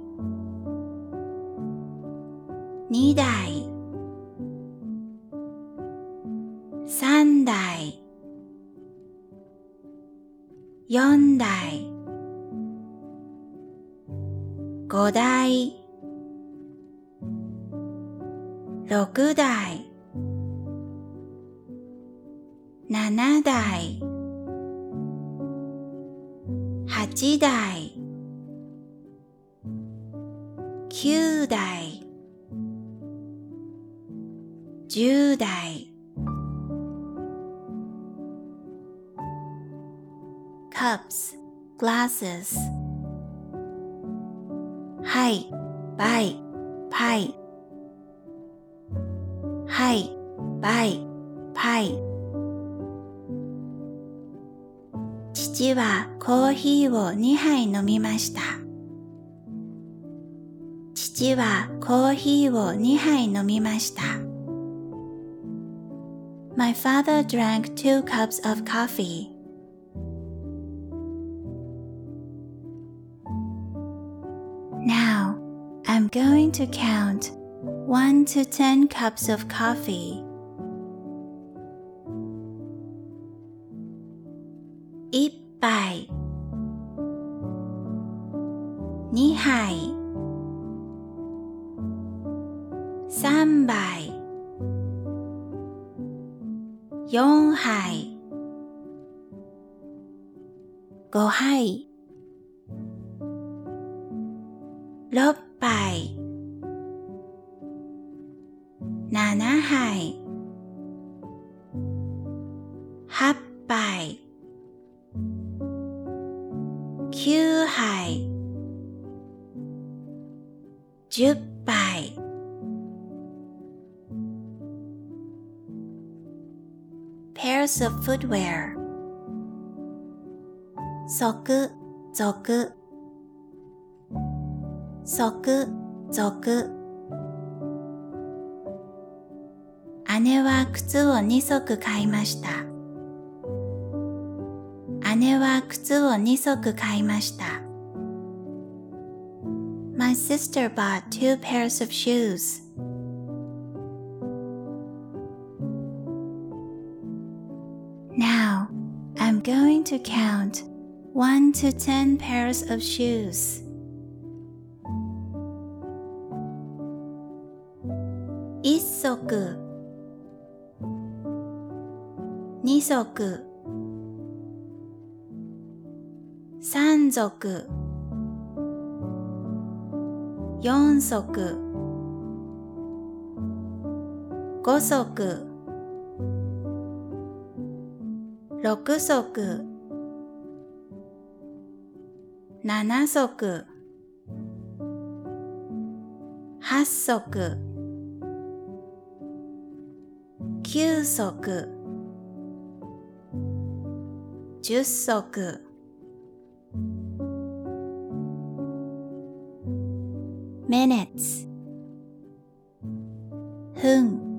を2杯飲みました。父はコーヒーを2杯飲みました。My father drank two cups of coffee. 1 to count 1 to 10 cups of coffee. hai lớp bài nana hai hát bài Q hai chúc bài pairs of footwear 続続即続姉は靴を二足買いました姉は靴を2足買いました My sister bought two pairs of shoes to 10 pairs of shoes. Isoku Nisoku Sanzoku Yonsoku Gosoku 6足7足8足9足10足メネツ分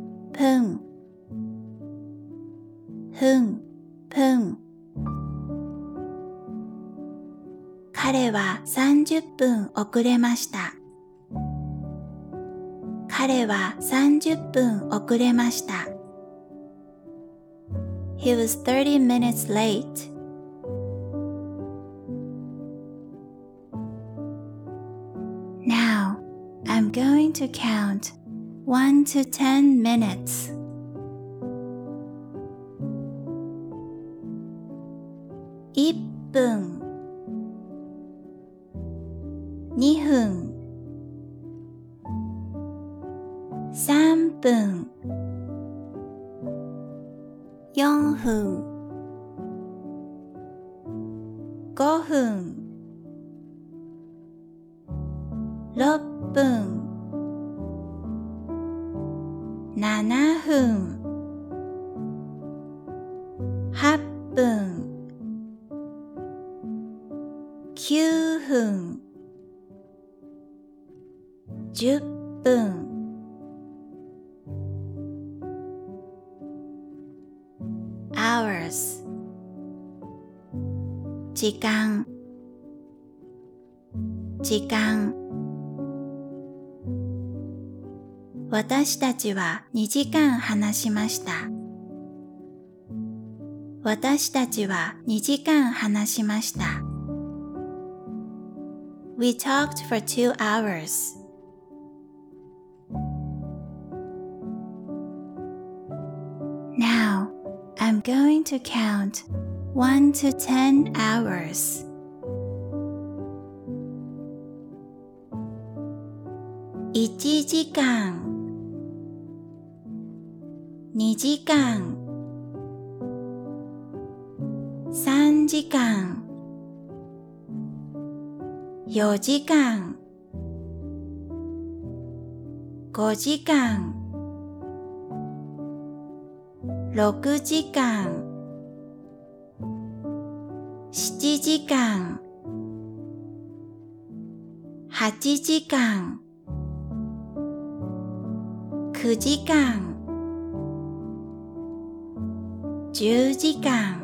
分遅れました。彼は30分遅れました。He was 30 minutes late. 1 to count 1 to 10 minutes. 私たちは2時間話しました。私たちは2時間話しました。We talked for two hours. Now, I'm going to count 1 to 10 hours. i c h i j 2時間3時間4時間5時間6時間7時間8時間9時間10時間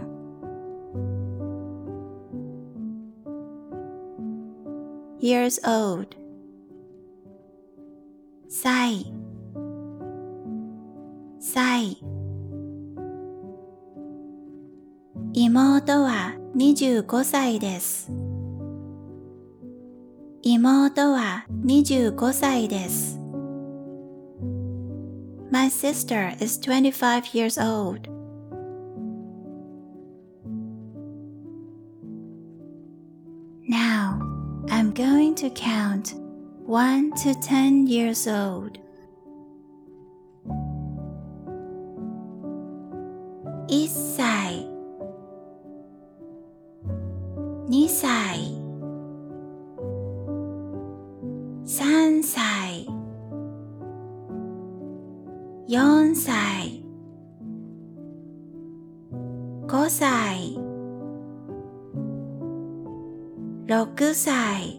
years old 歳歳妹は25歳です妹は25歳です My sister is 25 years old. to count 1 to 10 years old. Isai, Nisai, Sansai, Yonsai, Kosai, Rokusai.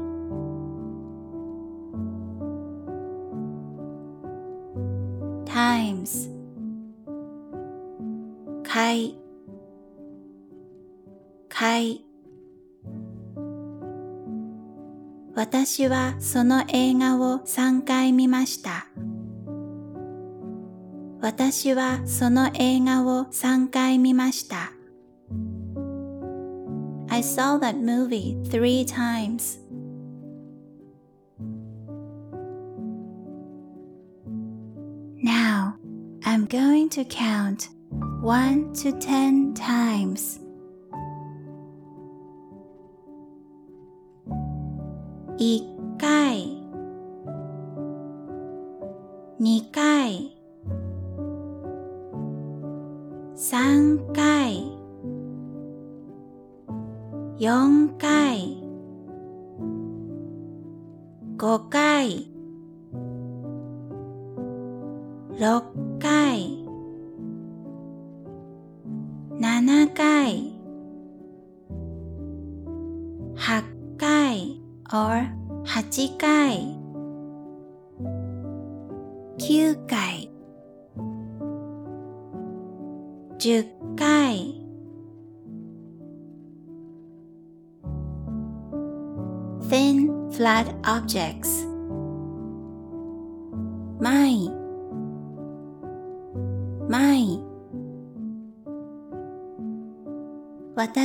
私はその映画を3回見ました。私はその映画を3回見ました。I saw that movie three times. 1 to count 1 to 10 times. 一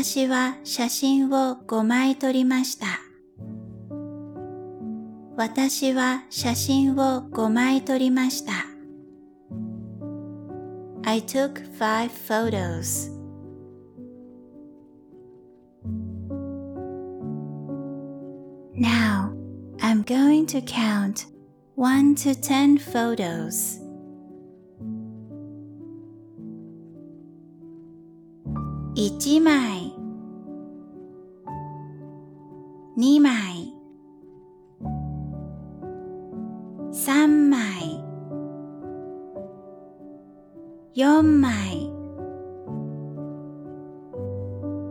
私は写真を5枚撮りました。私は写真を5枚撮りました。I took five photos. Now, I'm going to count 1 to 10 photos. Ichimai 2枚3枚4枚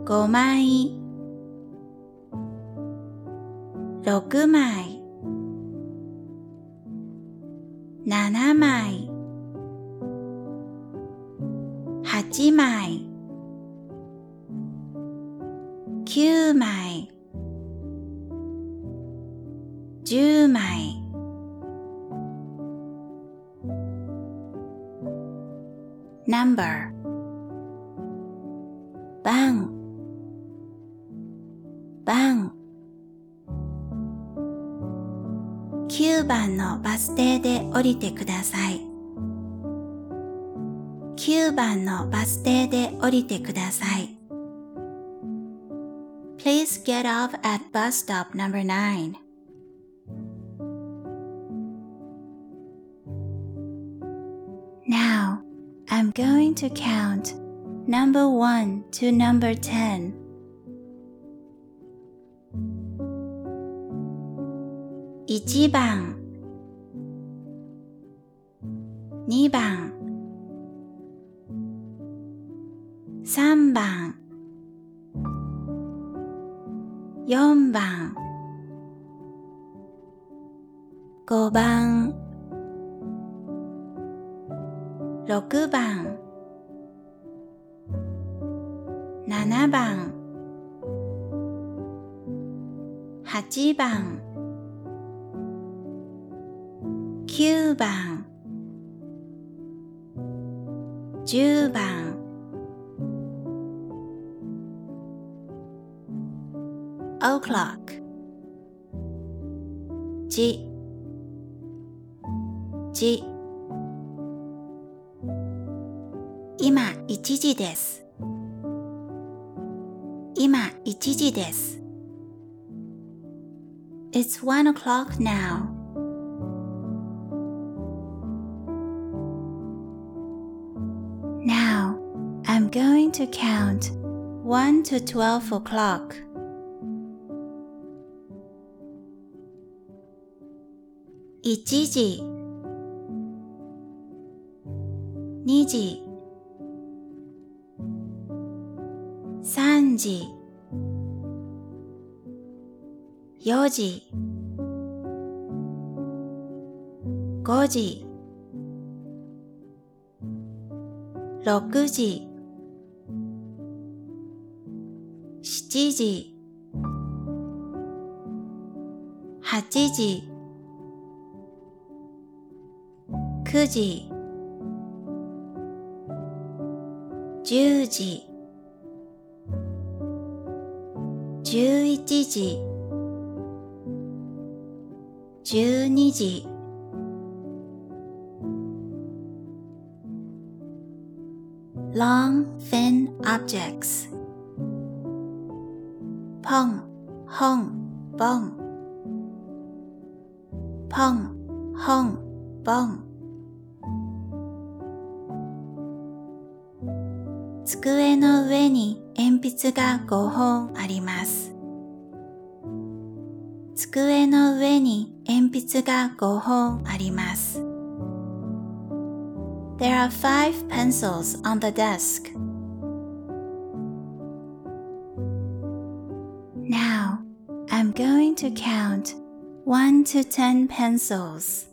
5枚6枚7枚りてください。9番のバス停で降りてください。Please get off at bus stop number 9. n o w I'm going to count number 1 to number 10. i c h 2番3番4番5番6番7番8番 o'clock. G. G. 今1時です。今1時です。It's one o'clock now. Now, I'm going to count 1 to 12 o'clock. 1時2時3時4時5時6時7時8時 objects. 10時11時12時 long Pong, objects ポンホンボンポンホンボン机の上に鉛筆が5本あります。机の上に鉛筆が5本あります。There are five pencils on the desk. Now, I'm going to count 1 to 10 pencils.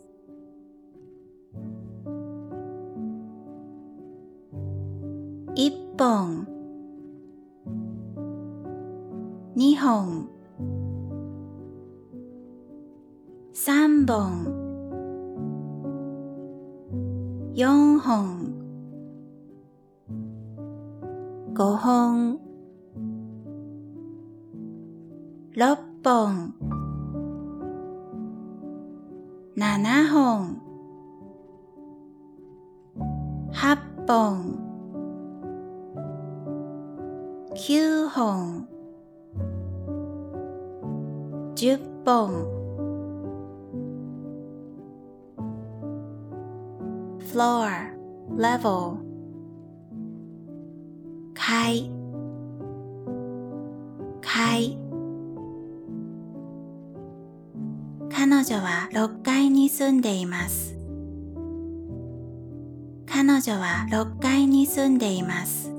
本3本4本5本6本7本8本9本10本フロア、レベル、開、開。彼女は6階に住んでいます。彼女は6階に住んでいます。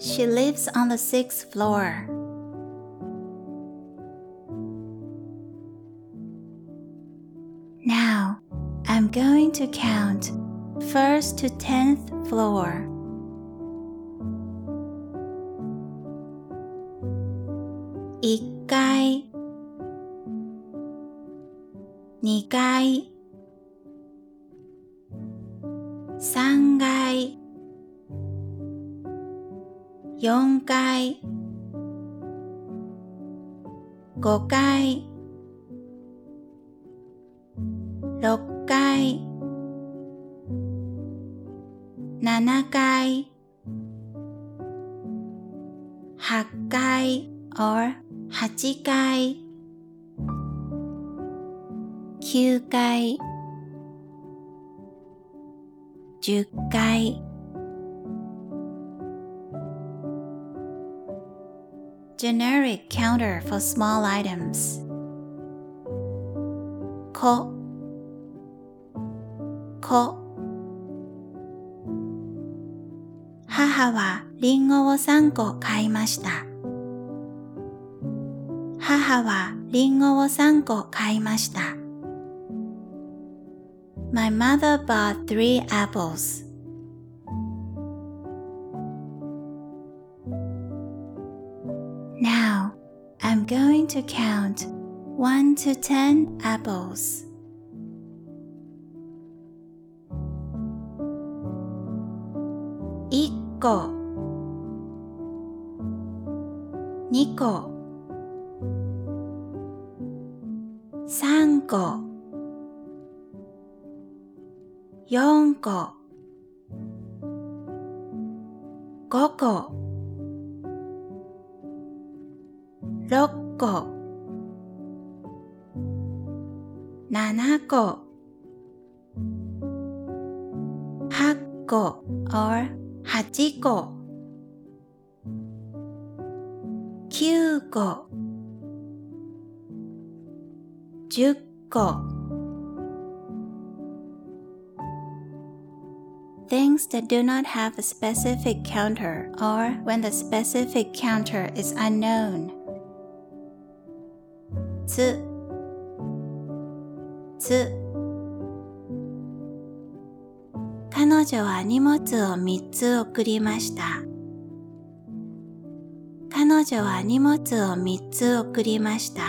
She lives on the sixth floor. 1st to 10th floor. small items. ここ母はりんごを3個買いました。母はりんごを3個買いました。My mother bought three apples. to count 1 to 10 apples. Ikko Niko Sanko Yonko Koko 6個7個8個 or 8個9個10個 things that do not have a specific counter or when the specific counter is unknown. つつ彼女は荷物を三つ送りました彼女は荷物を3つ送りました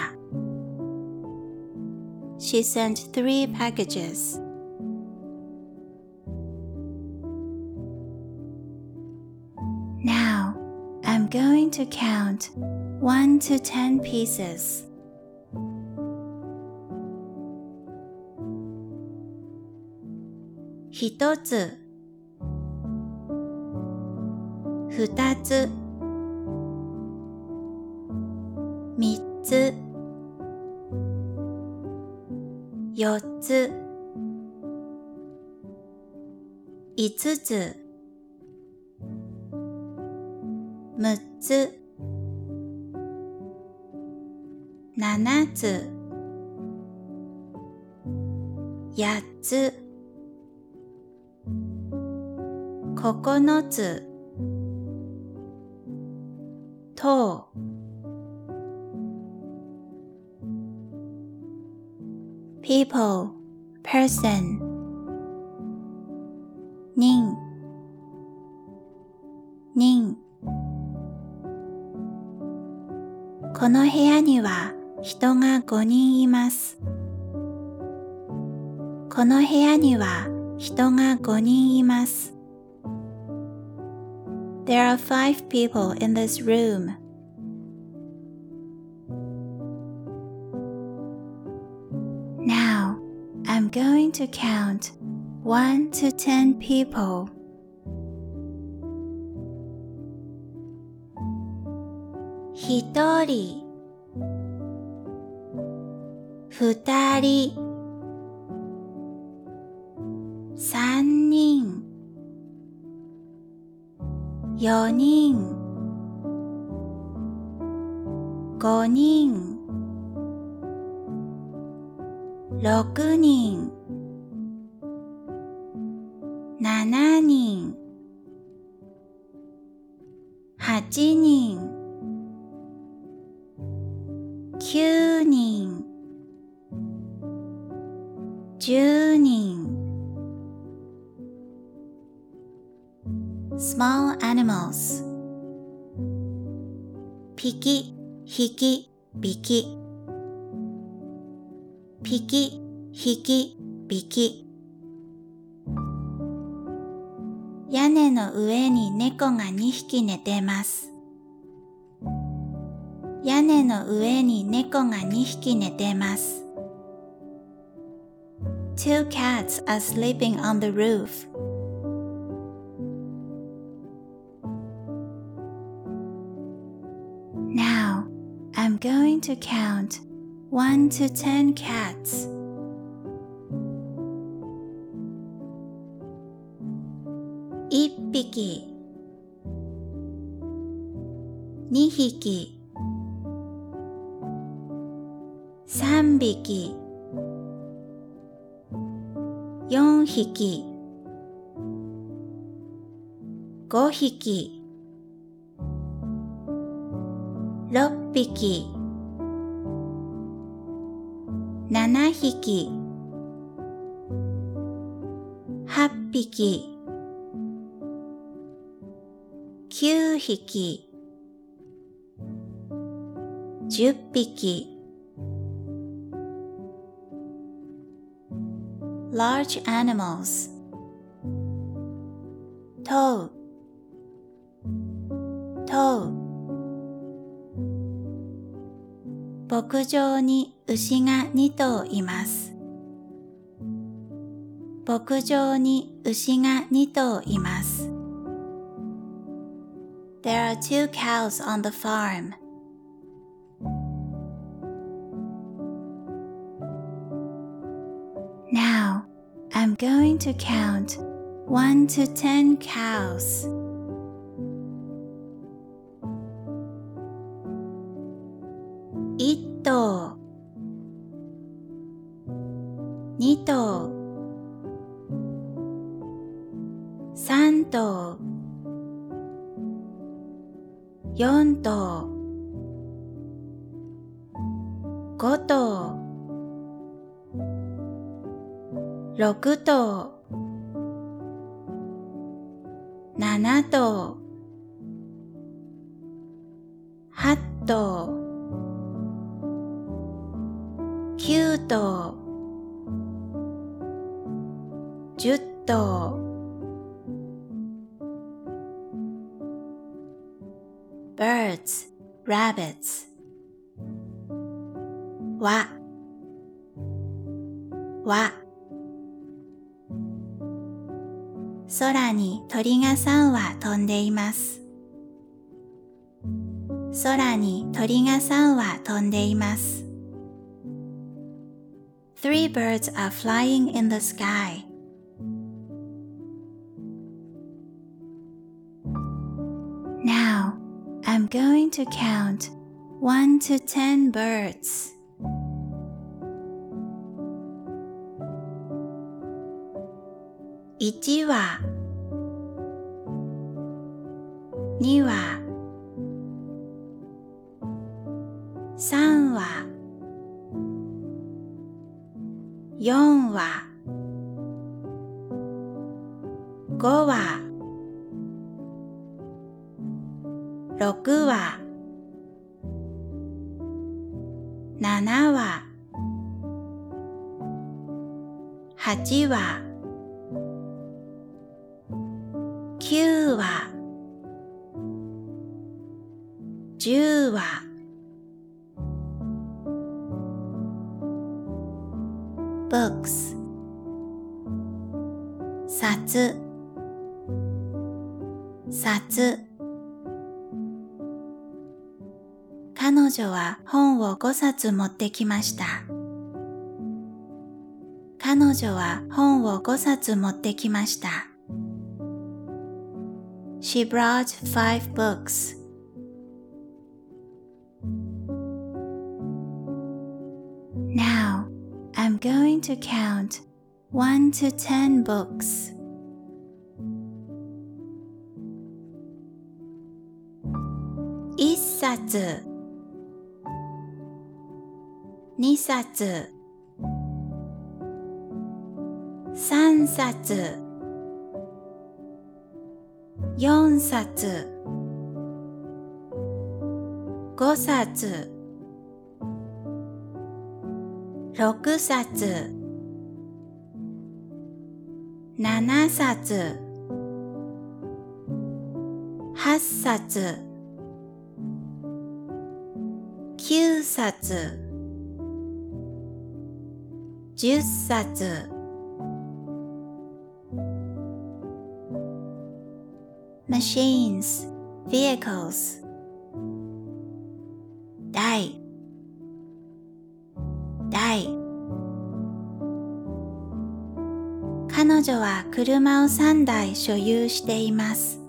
She sent three packages to count 1 to 10 pieces. 一つ二つ三つ四つ五つ六つ七つ八つ9つとう people person 人人この部屋には人が5人います。この部屋には人が5人います。There are five people in this room. Now, I'm going to count 1 to 10 people. Hitori. Futari. 4人5人6人引き、引き。引き、引き、引き。屋根の上に猫が2匹寝てます。屋根の上に猫が2匹寝てます。Two cats are sleeping on the roof. to count 1 to 10 cats. Ippiki, Nihiki, Sambiki, Yonhiki, Gohiki, 6匹7匹8匹9匹10匹 large animals 問う問う牧場に牛が2頭います。牧場に牛が2頭います。There are two cows on the farm. 1 to count 1 to 10 cows. 6と flying in the sky. Now, I'm going to count 1 to 10 birds. Ichi wa Ni 4話5話6話7話8話9話10話5冊持ってきました。彼女は本を5冊持ってきました。She brought five books. Now, I'm going to count 1 to 10 books. 1冊2冊3冊4冊5冊6冊7冊8冊9冊10冊マシ h i n e s vehicles 台台彼女は車を3台所有しています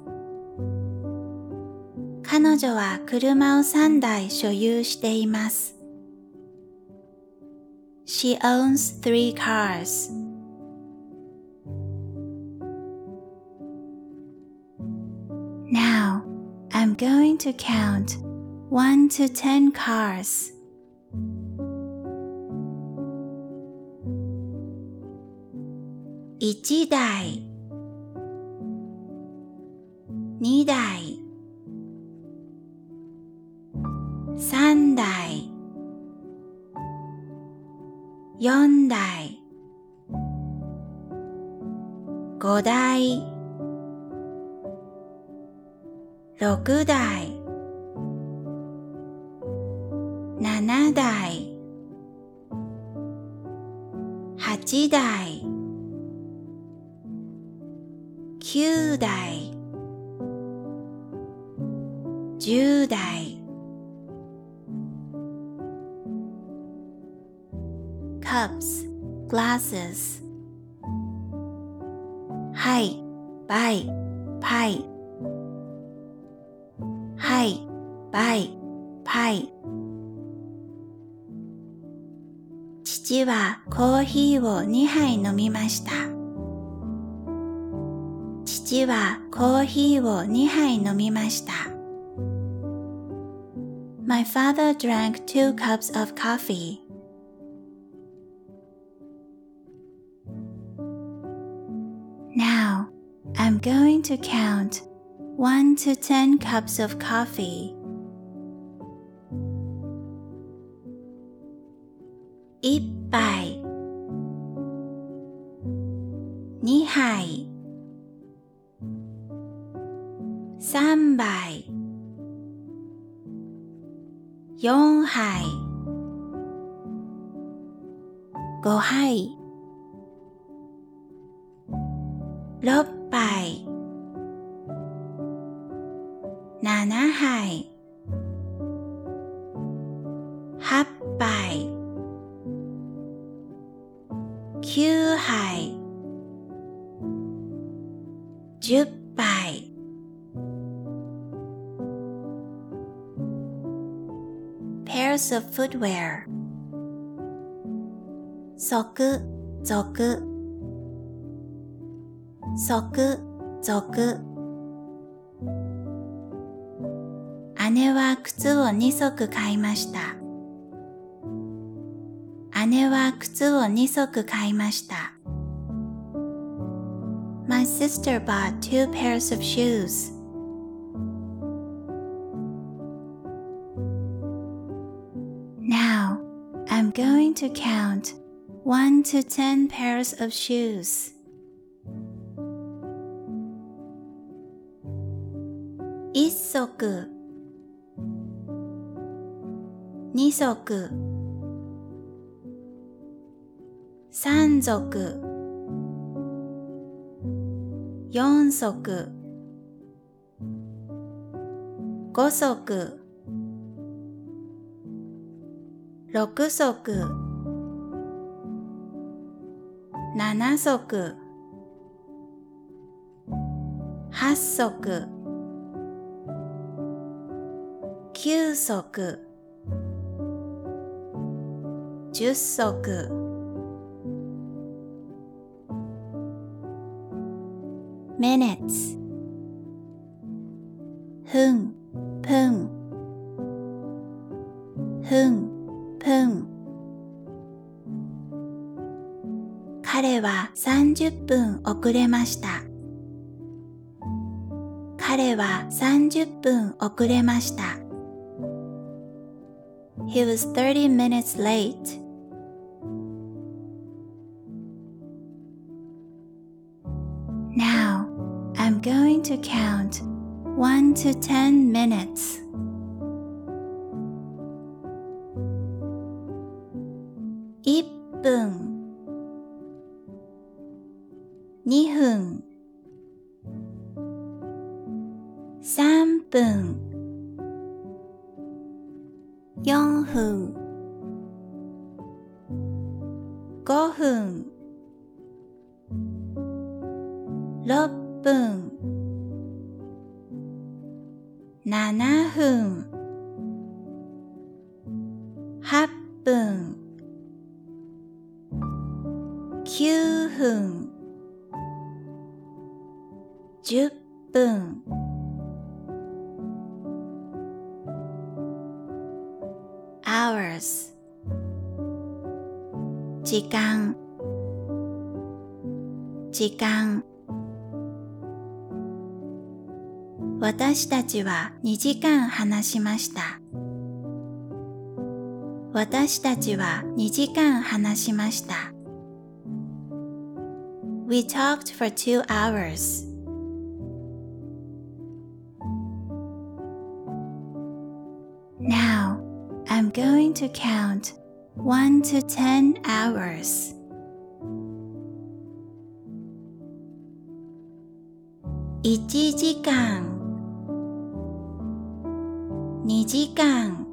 彼女は車を3台所有しています She owns three cars. Now, I'm going to count 1 to 10 cars. Ichidai 6代を2杯飲みました。父はコーヒーを2杯飲みました。My father drank two cups of coffee. Now, I'm going to count 1 to 10 cups of coffee. 1开，go high，up by。footwear 即続即続姉は靴を二足買いました姉は靴を二足買いました My sister bought two pairs of shoes going to count 1 to 10 pairs of shoes. Isoku Nisoku Sanzoku Yonsoku Gosoku 6足7足8足9足10足メネツぷん。30分遅れました。彼は30分遅れました。He was 30 minutes late. 1 to 10私たちは2時間話しました。私たちは2時間話しました。We talked for two hours. Now, I'm going to count 1 to 10 hours. 1時間2時間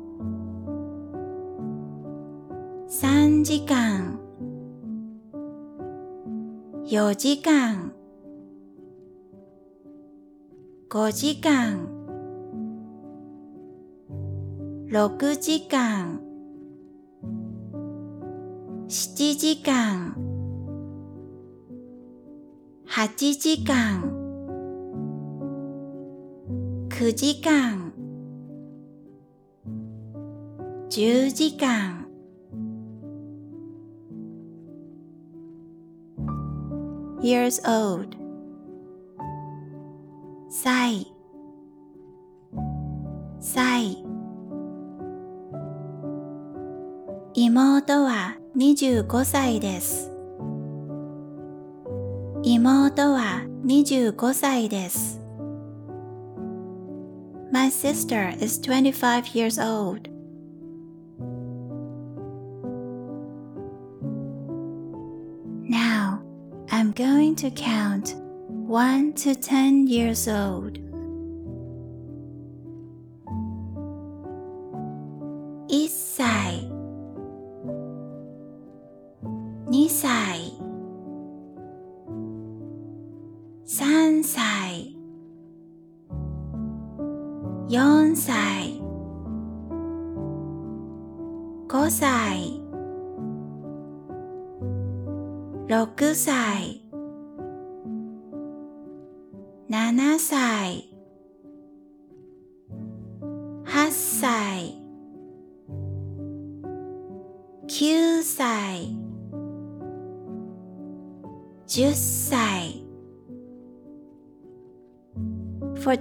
3時間4時間5時間6時間7時間8時間9時間10時間 years old 歳歳妹は25歳です妹は25歳です My sister is 25 years old going to count 1 to 10 years old.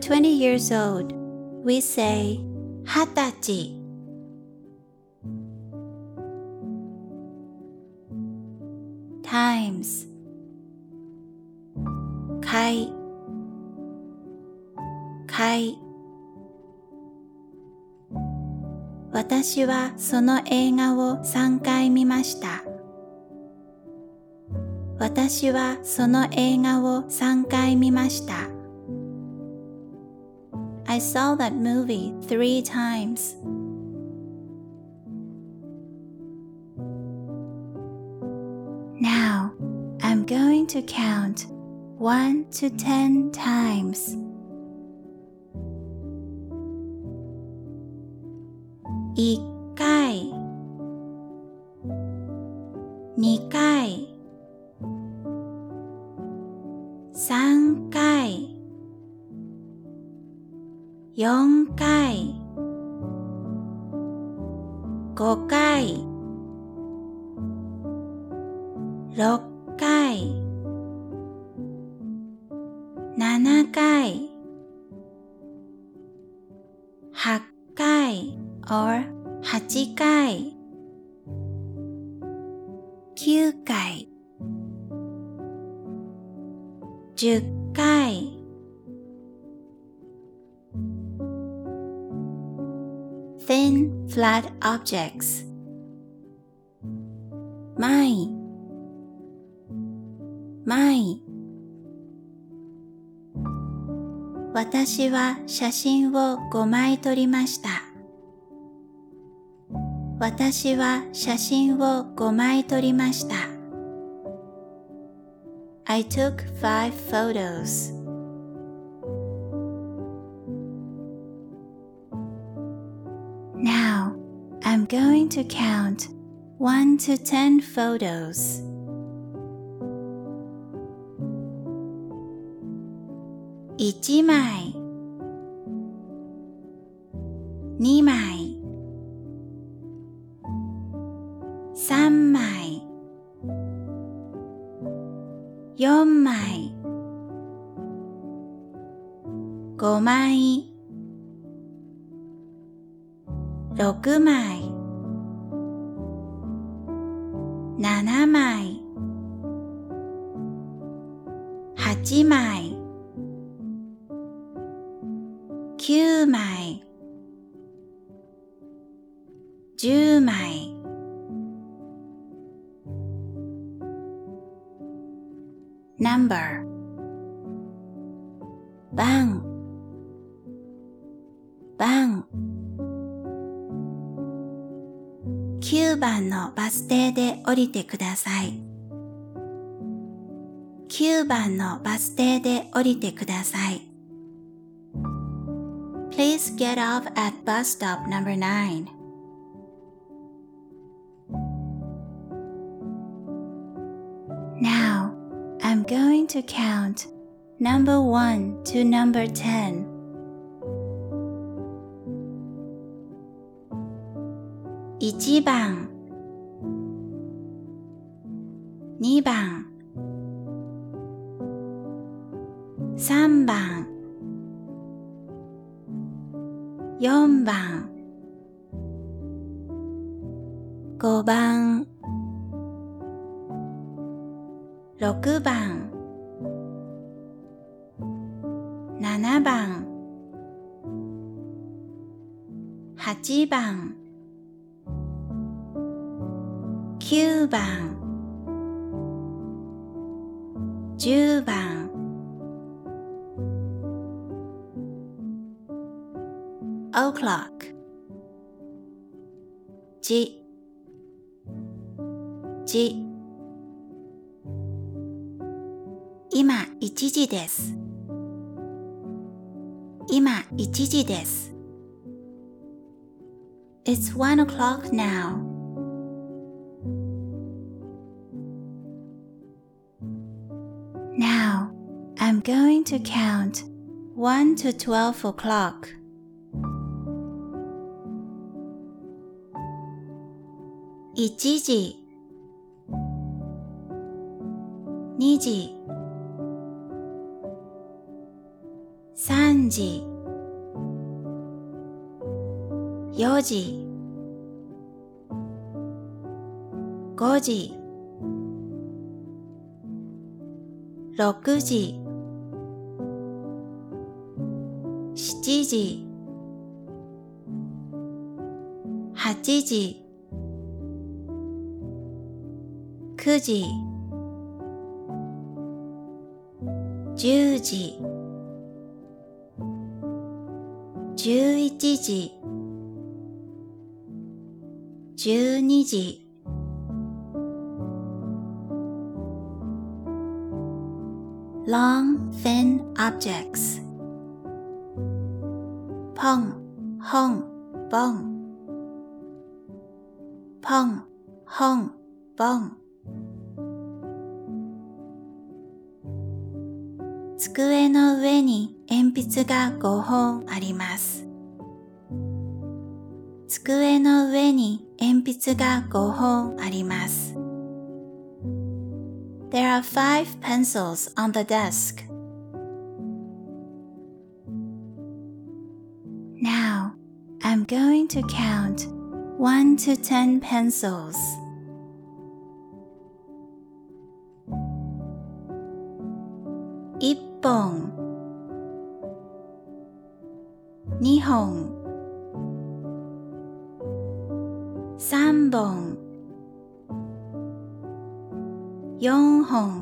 20 years old, we say 20歳 times 回回私はその映画を3回見ました私はその映画を3回見ました。saw that movie three times. Now, I'm going to count 1 to 10 times. Eat objects. My, my. 私は写真を5枚撮りました。私は写真を5枚撮りました。I took five photos. going to count 1 to 10 photos. Ichimai. 9番のバス停で降りてください。9番のバス停で降りてください。Please get off at bus stop number 9. Now, I'm going to count number 1 to number 10. 1番2番3番4番5番6番7番8番番10番オクロックじじ今1時です今1時です It's one o'clock now to count 1 to 12 o'clock. Ichiji. Niji. Sanji. Yoji. Goji. 6時時8時9時10時11時12時 long thin objects パン、ハン、バン。パン、ハン、バン。机の上に鉛筆が5本あります。机の上に鉛筆が5本あります。There are five pencils on the desk. to count 1 to 10 pencils. Ippon Nihon Sanbon Yonhon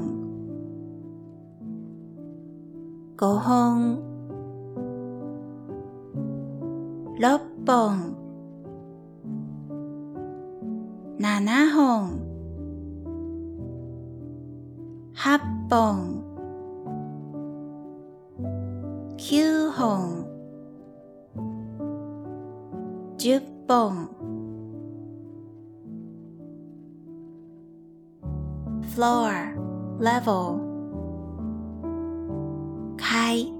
Gohon 6本本八本九本十本フロア level 階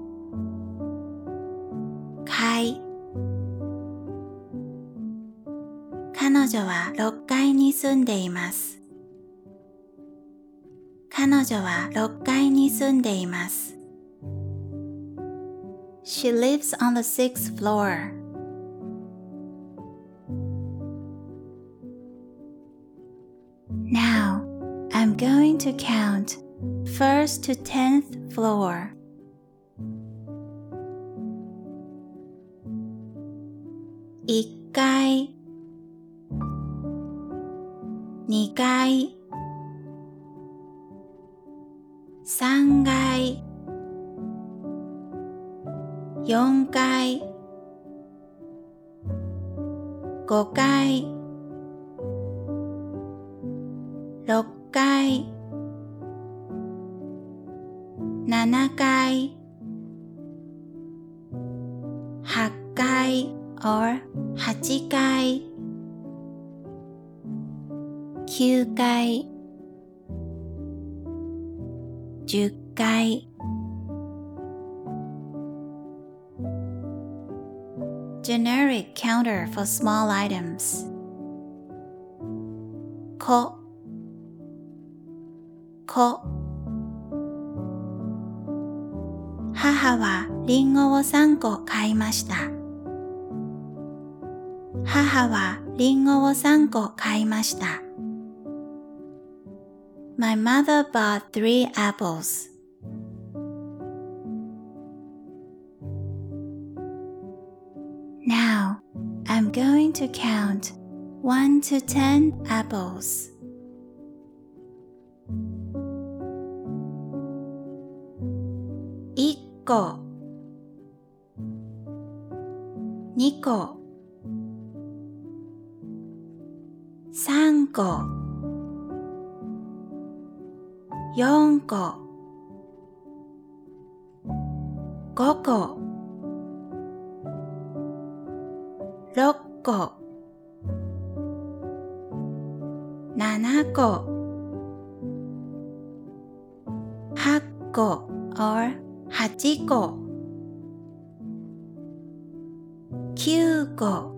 女は6階に住んでいます。彼女は6階に住んでいます。She lives on the sixth floor. I'm going to count first to tenth floor. small items. ここ母はりんごを3個買いました。母はりんごを3個買いました。My mother bought three apples. going to count 1 to 10 apples. Ikko. Niko. Sanko. Yonko. Koko. Rokko. 個7個 or 8個9個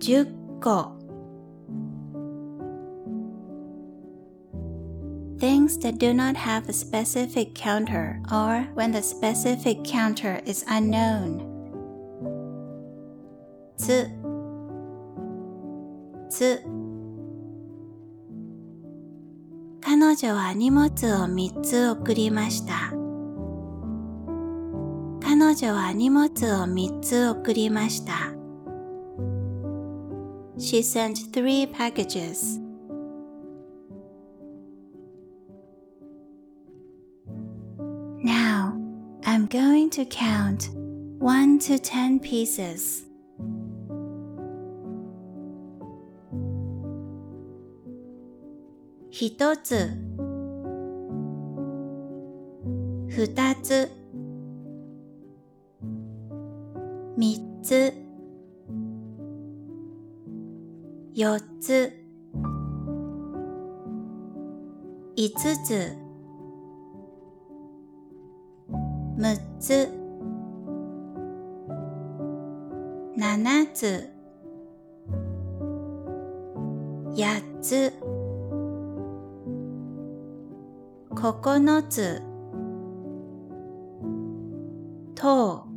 10個 things that do not have a specific counter or when the specific counter is unknown. つつ彼女は荷物を三つ送りました彼女は荷物を三つ送りました She sent three packages to count 1 to 10 pieces. 一つ、二つ、三つ、四つ、五つ、六つ、七つ、八つ、九つとう。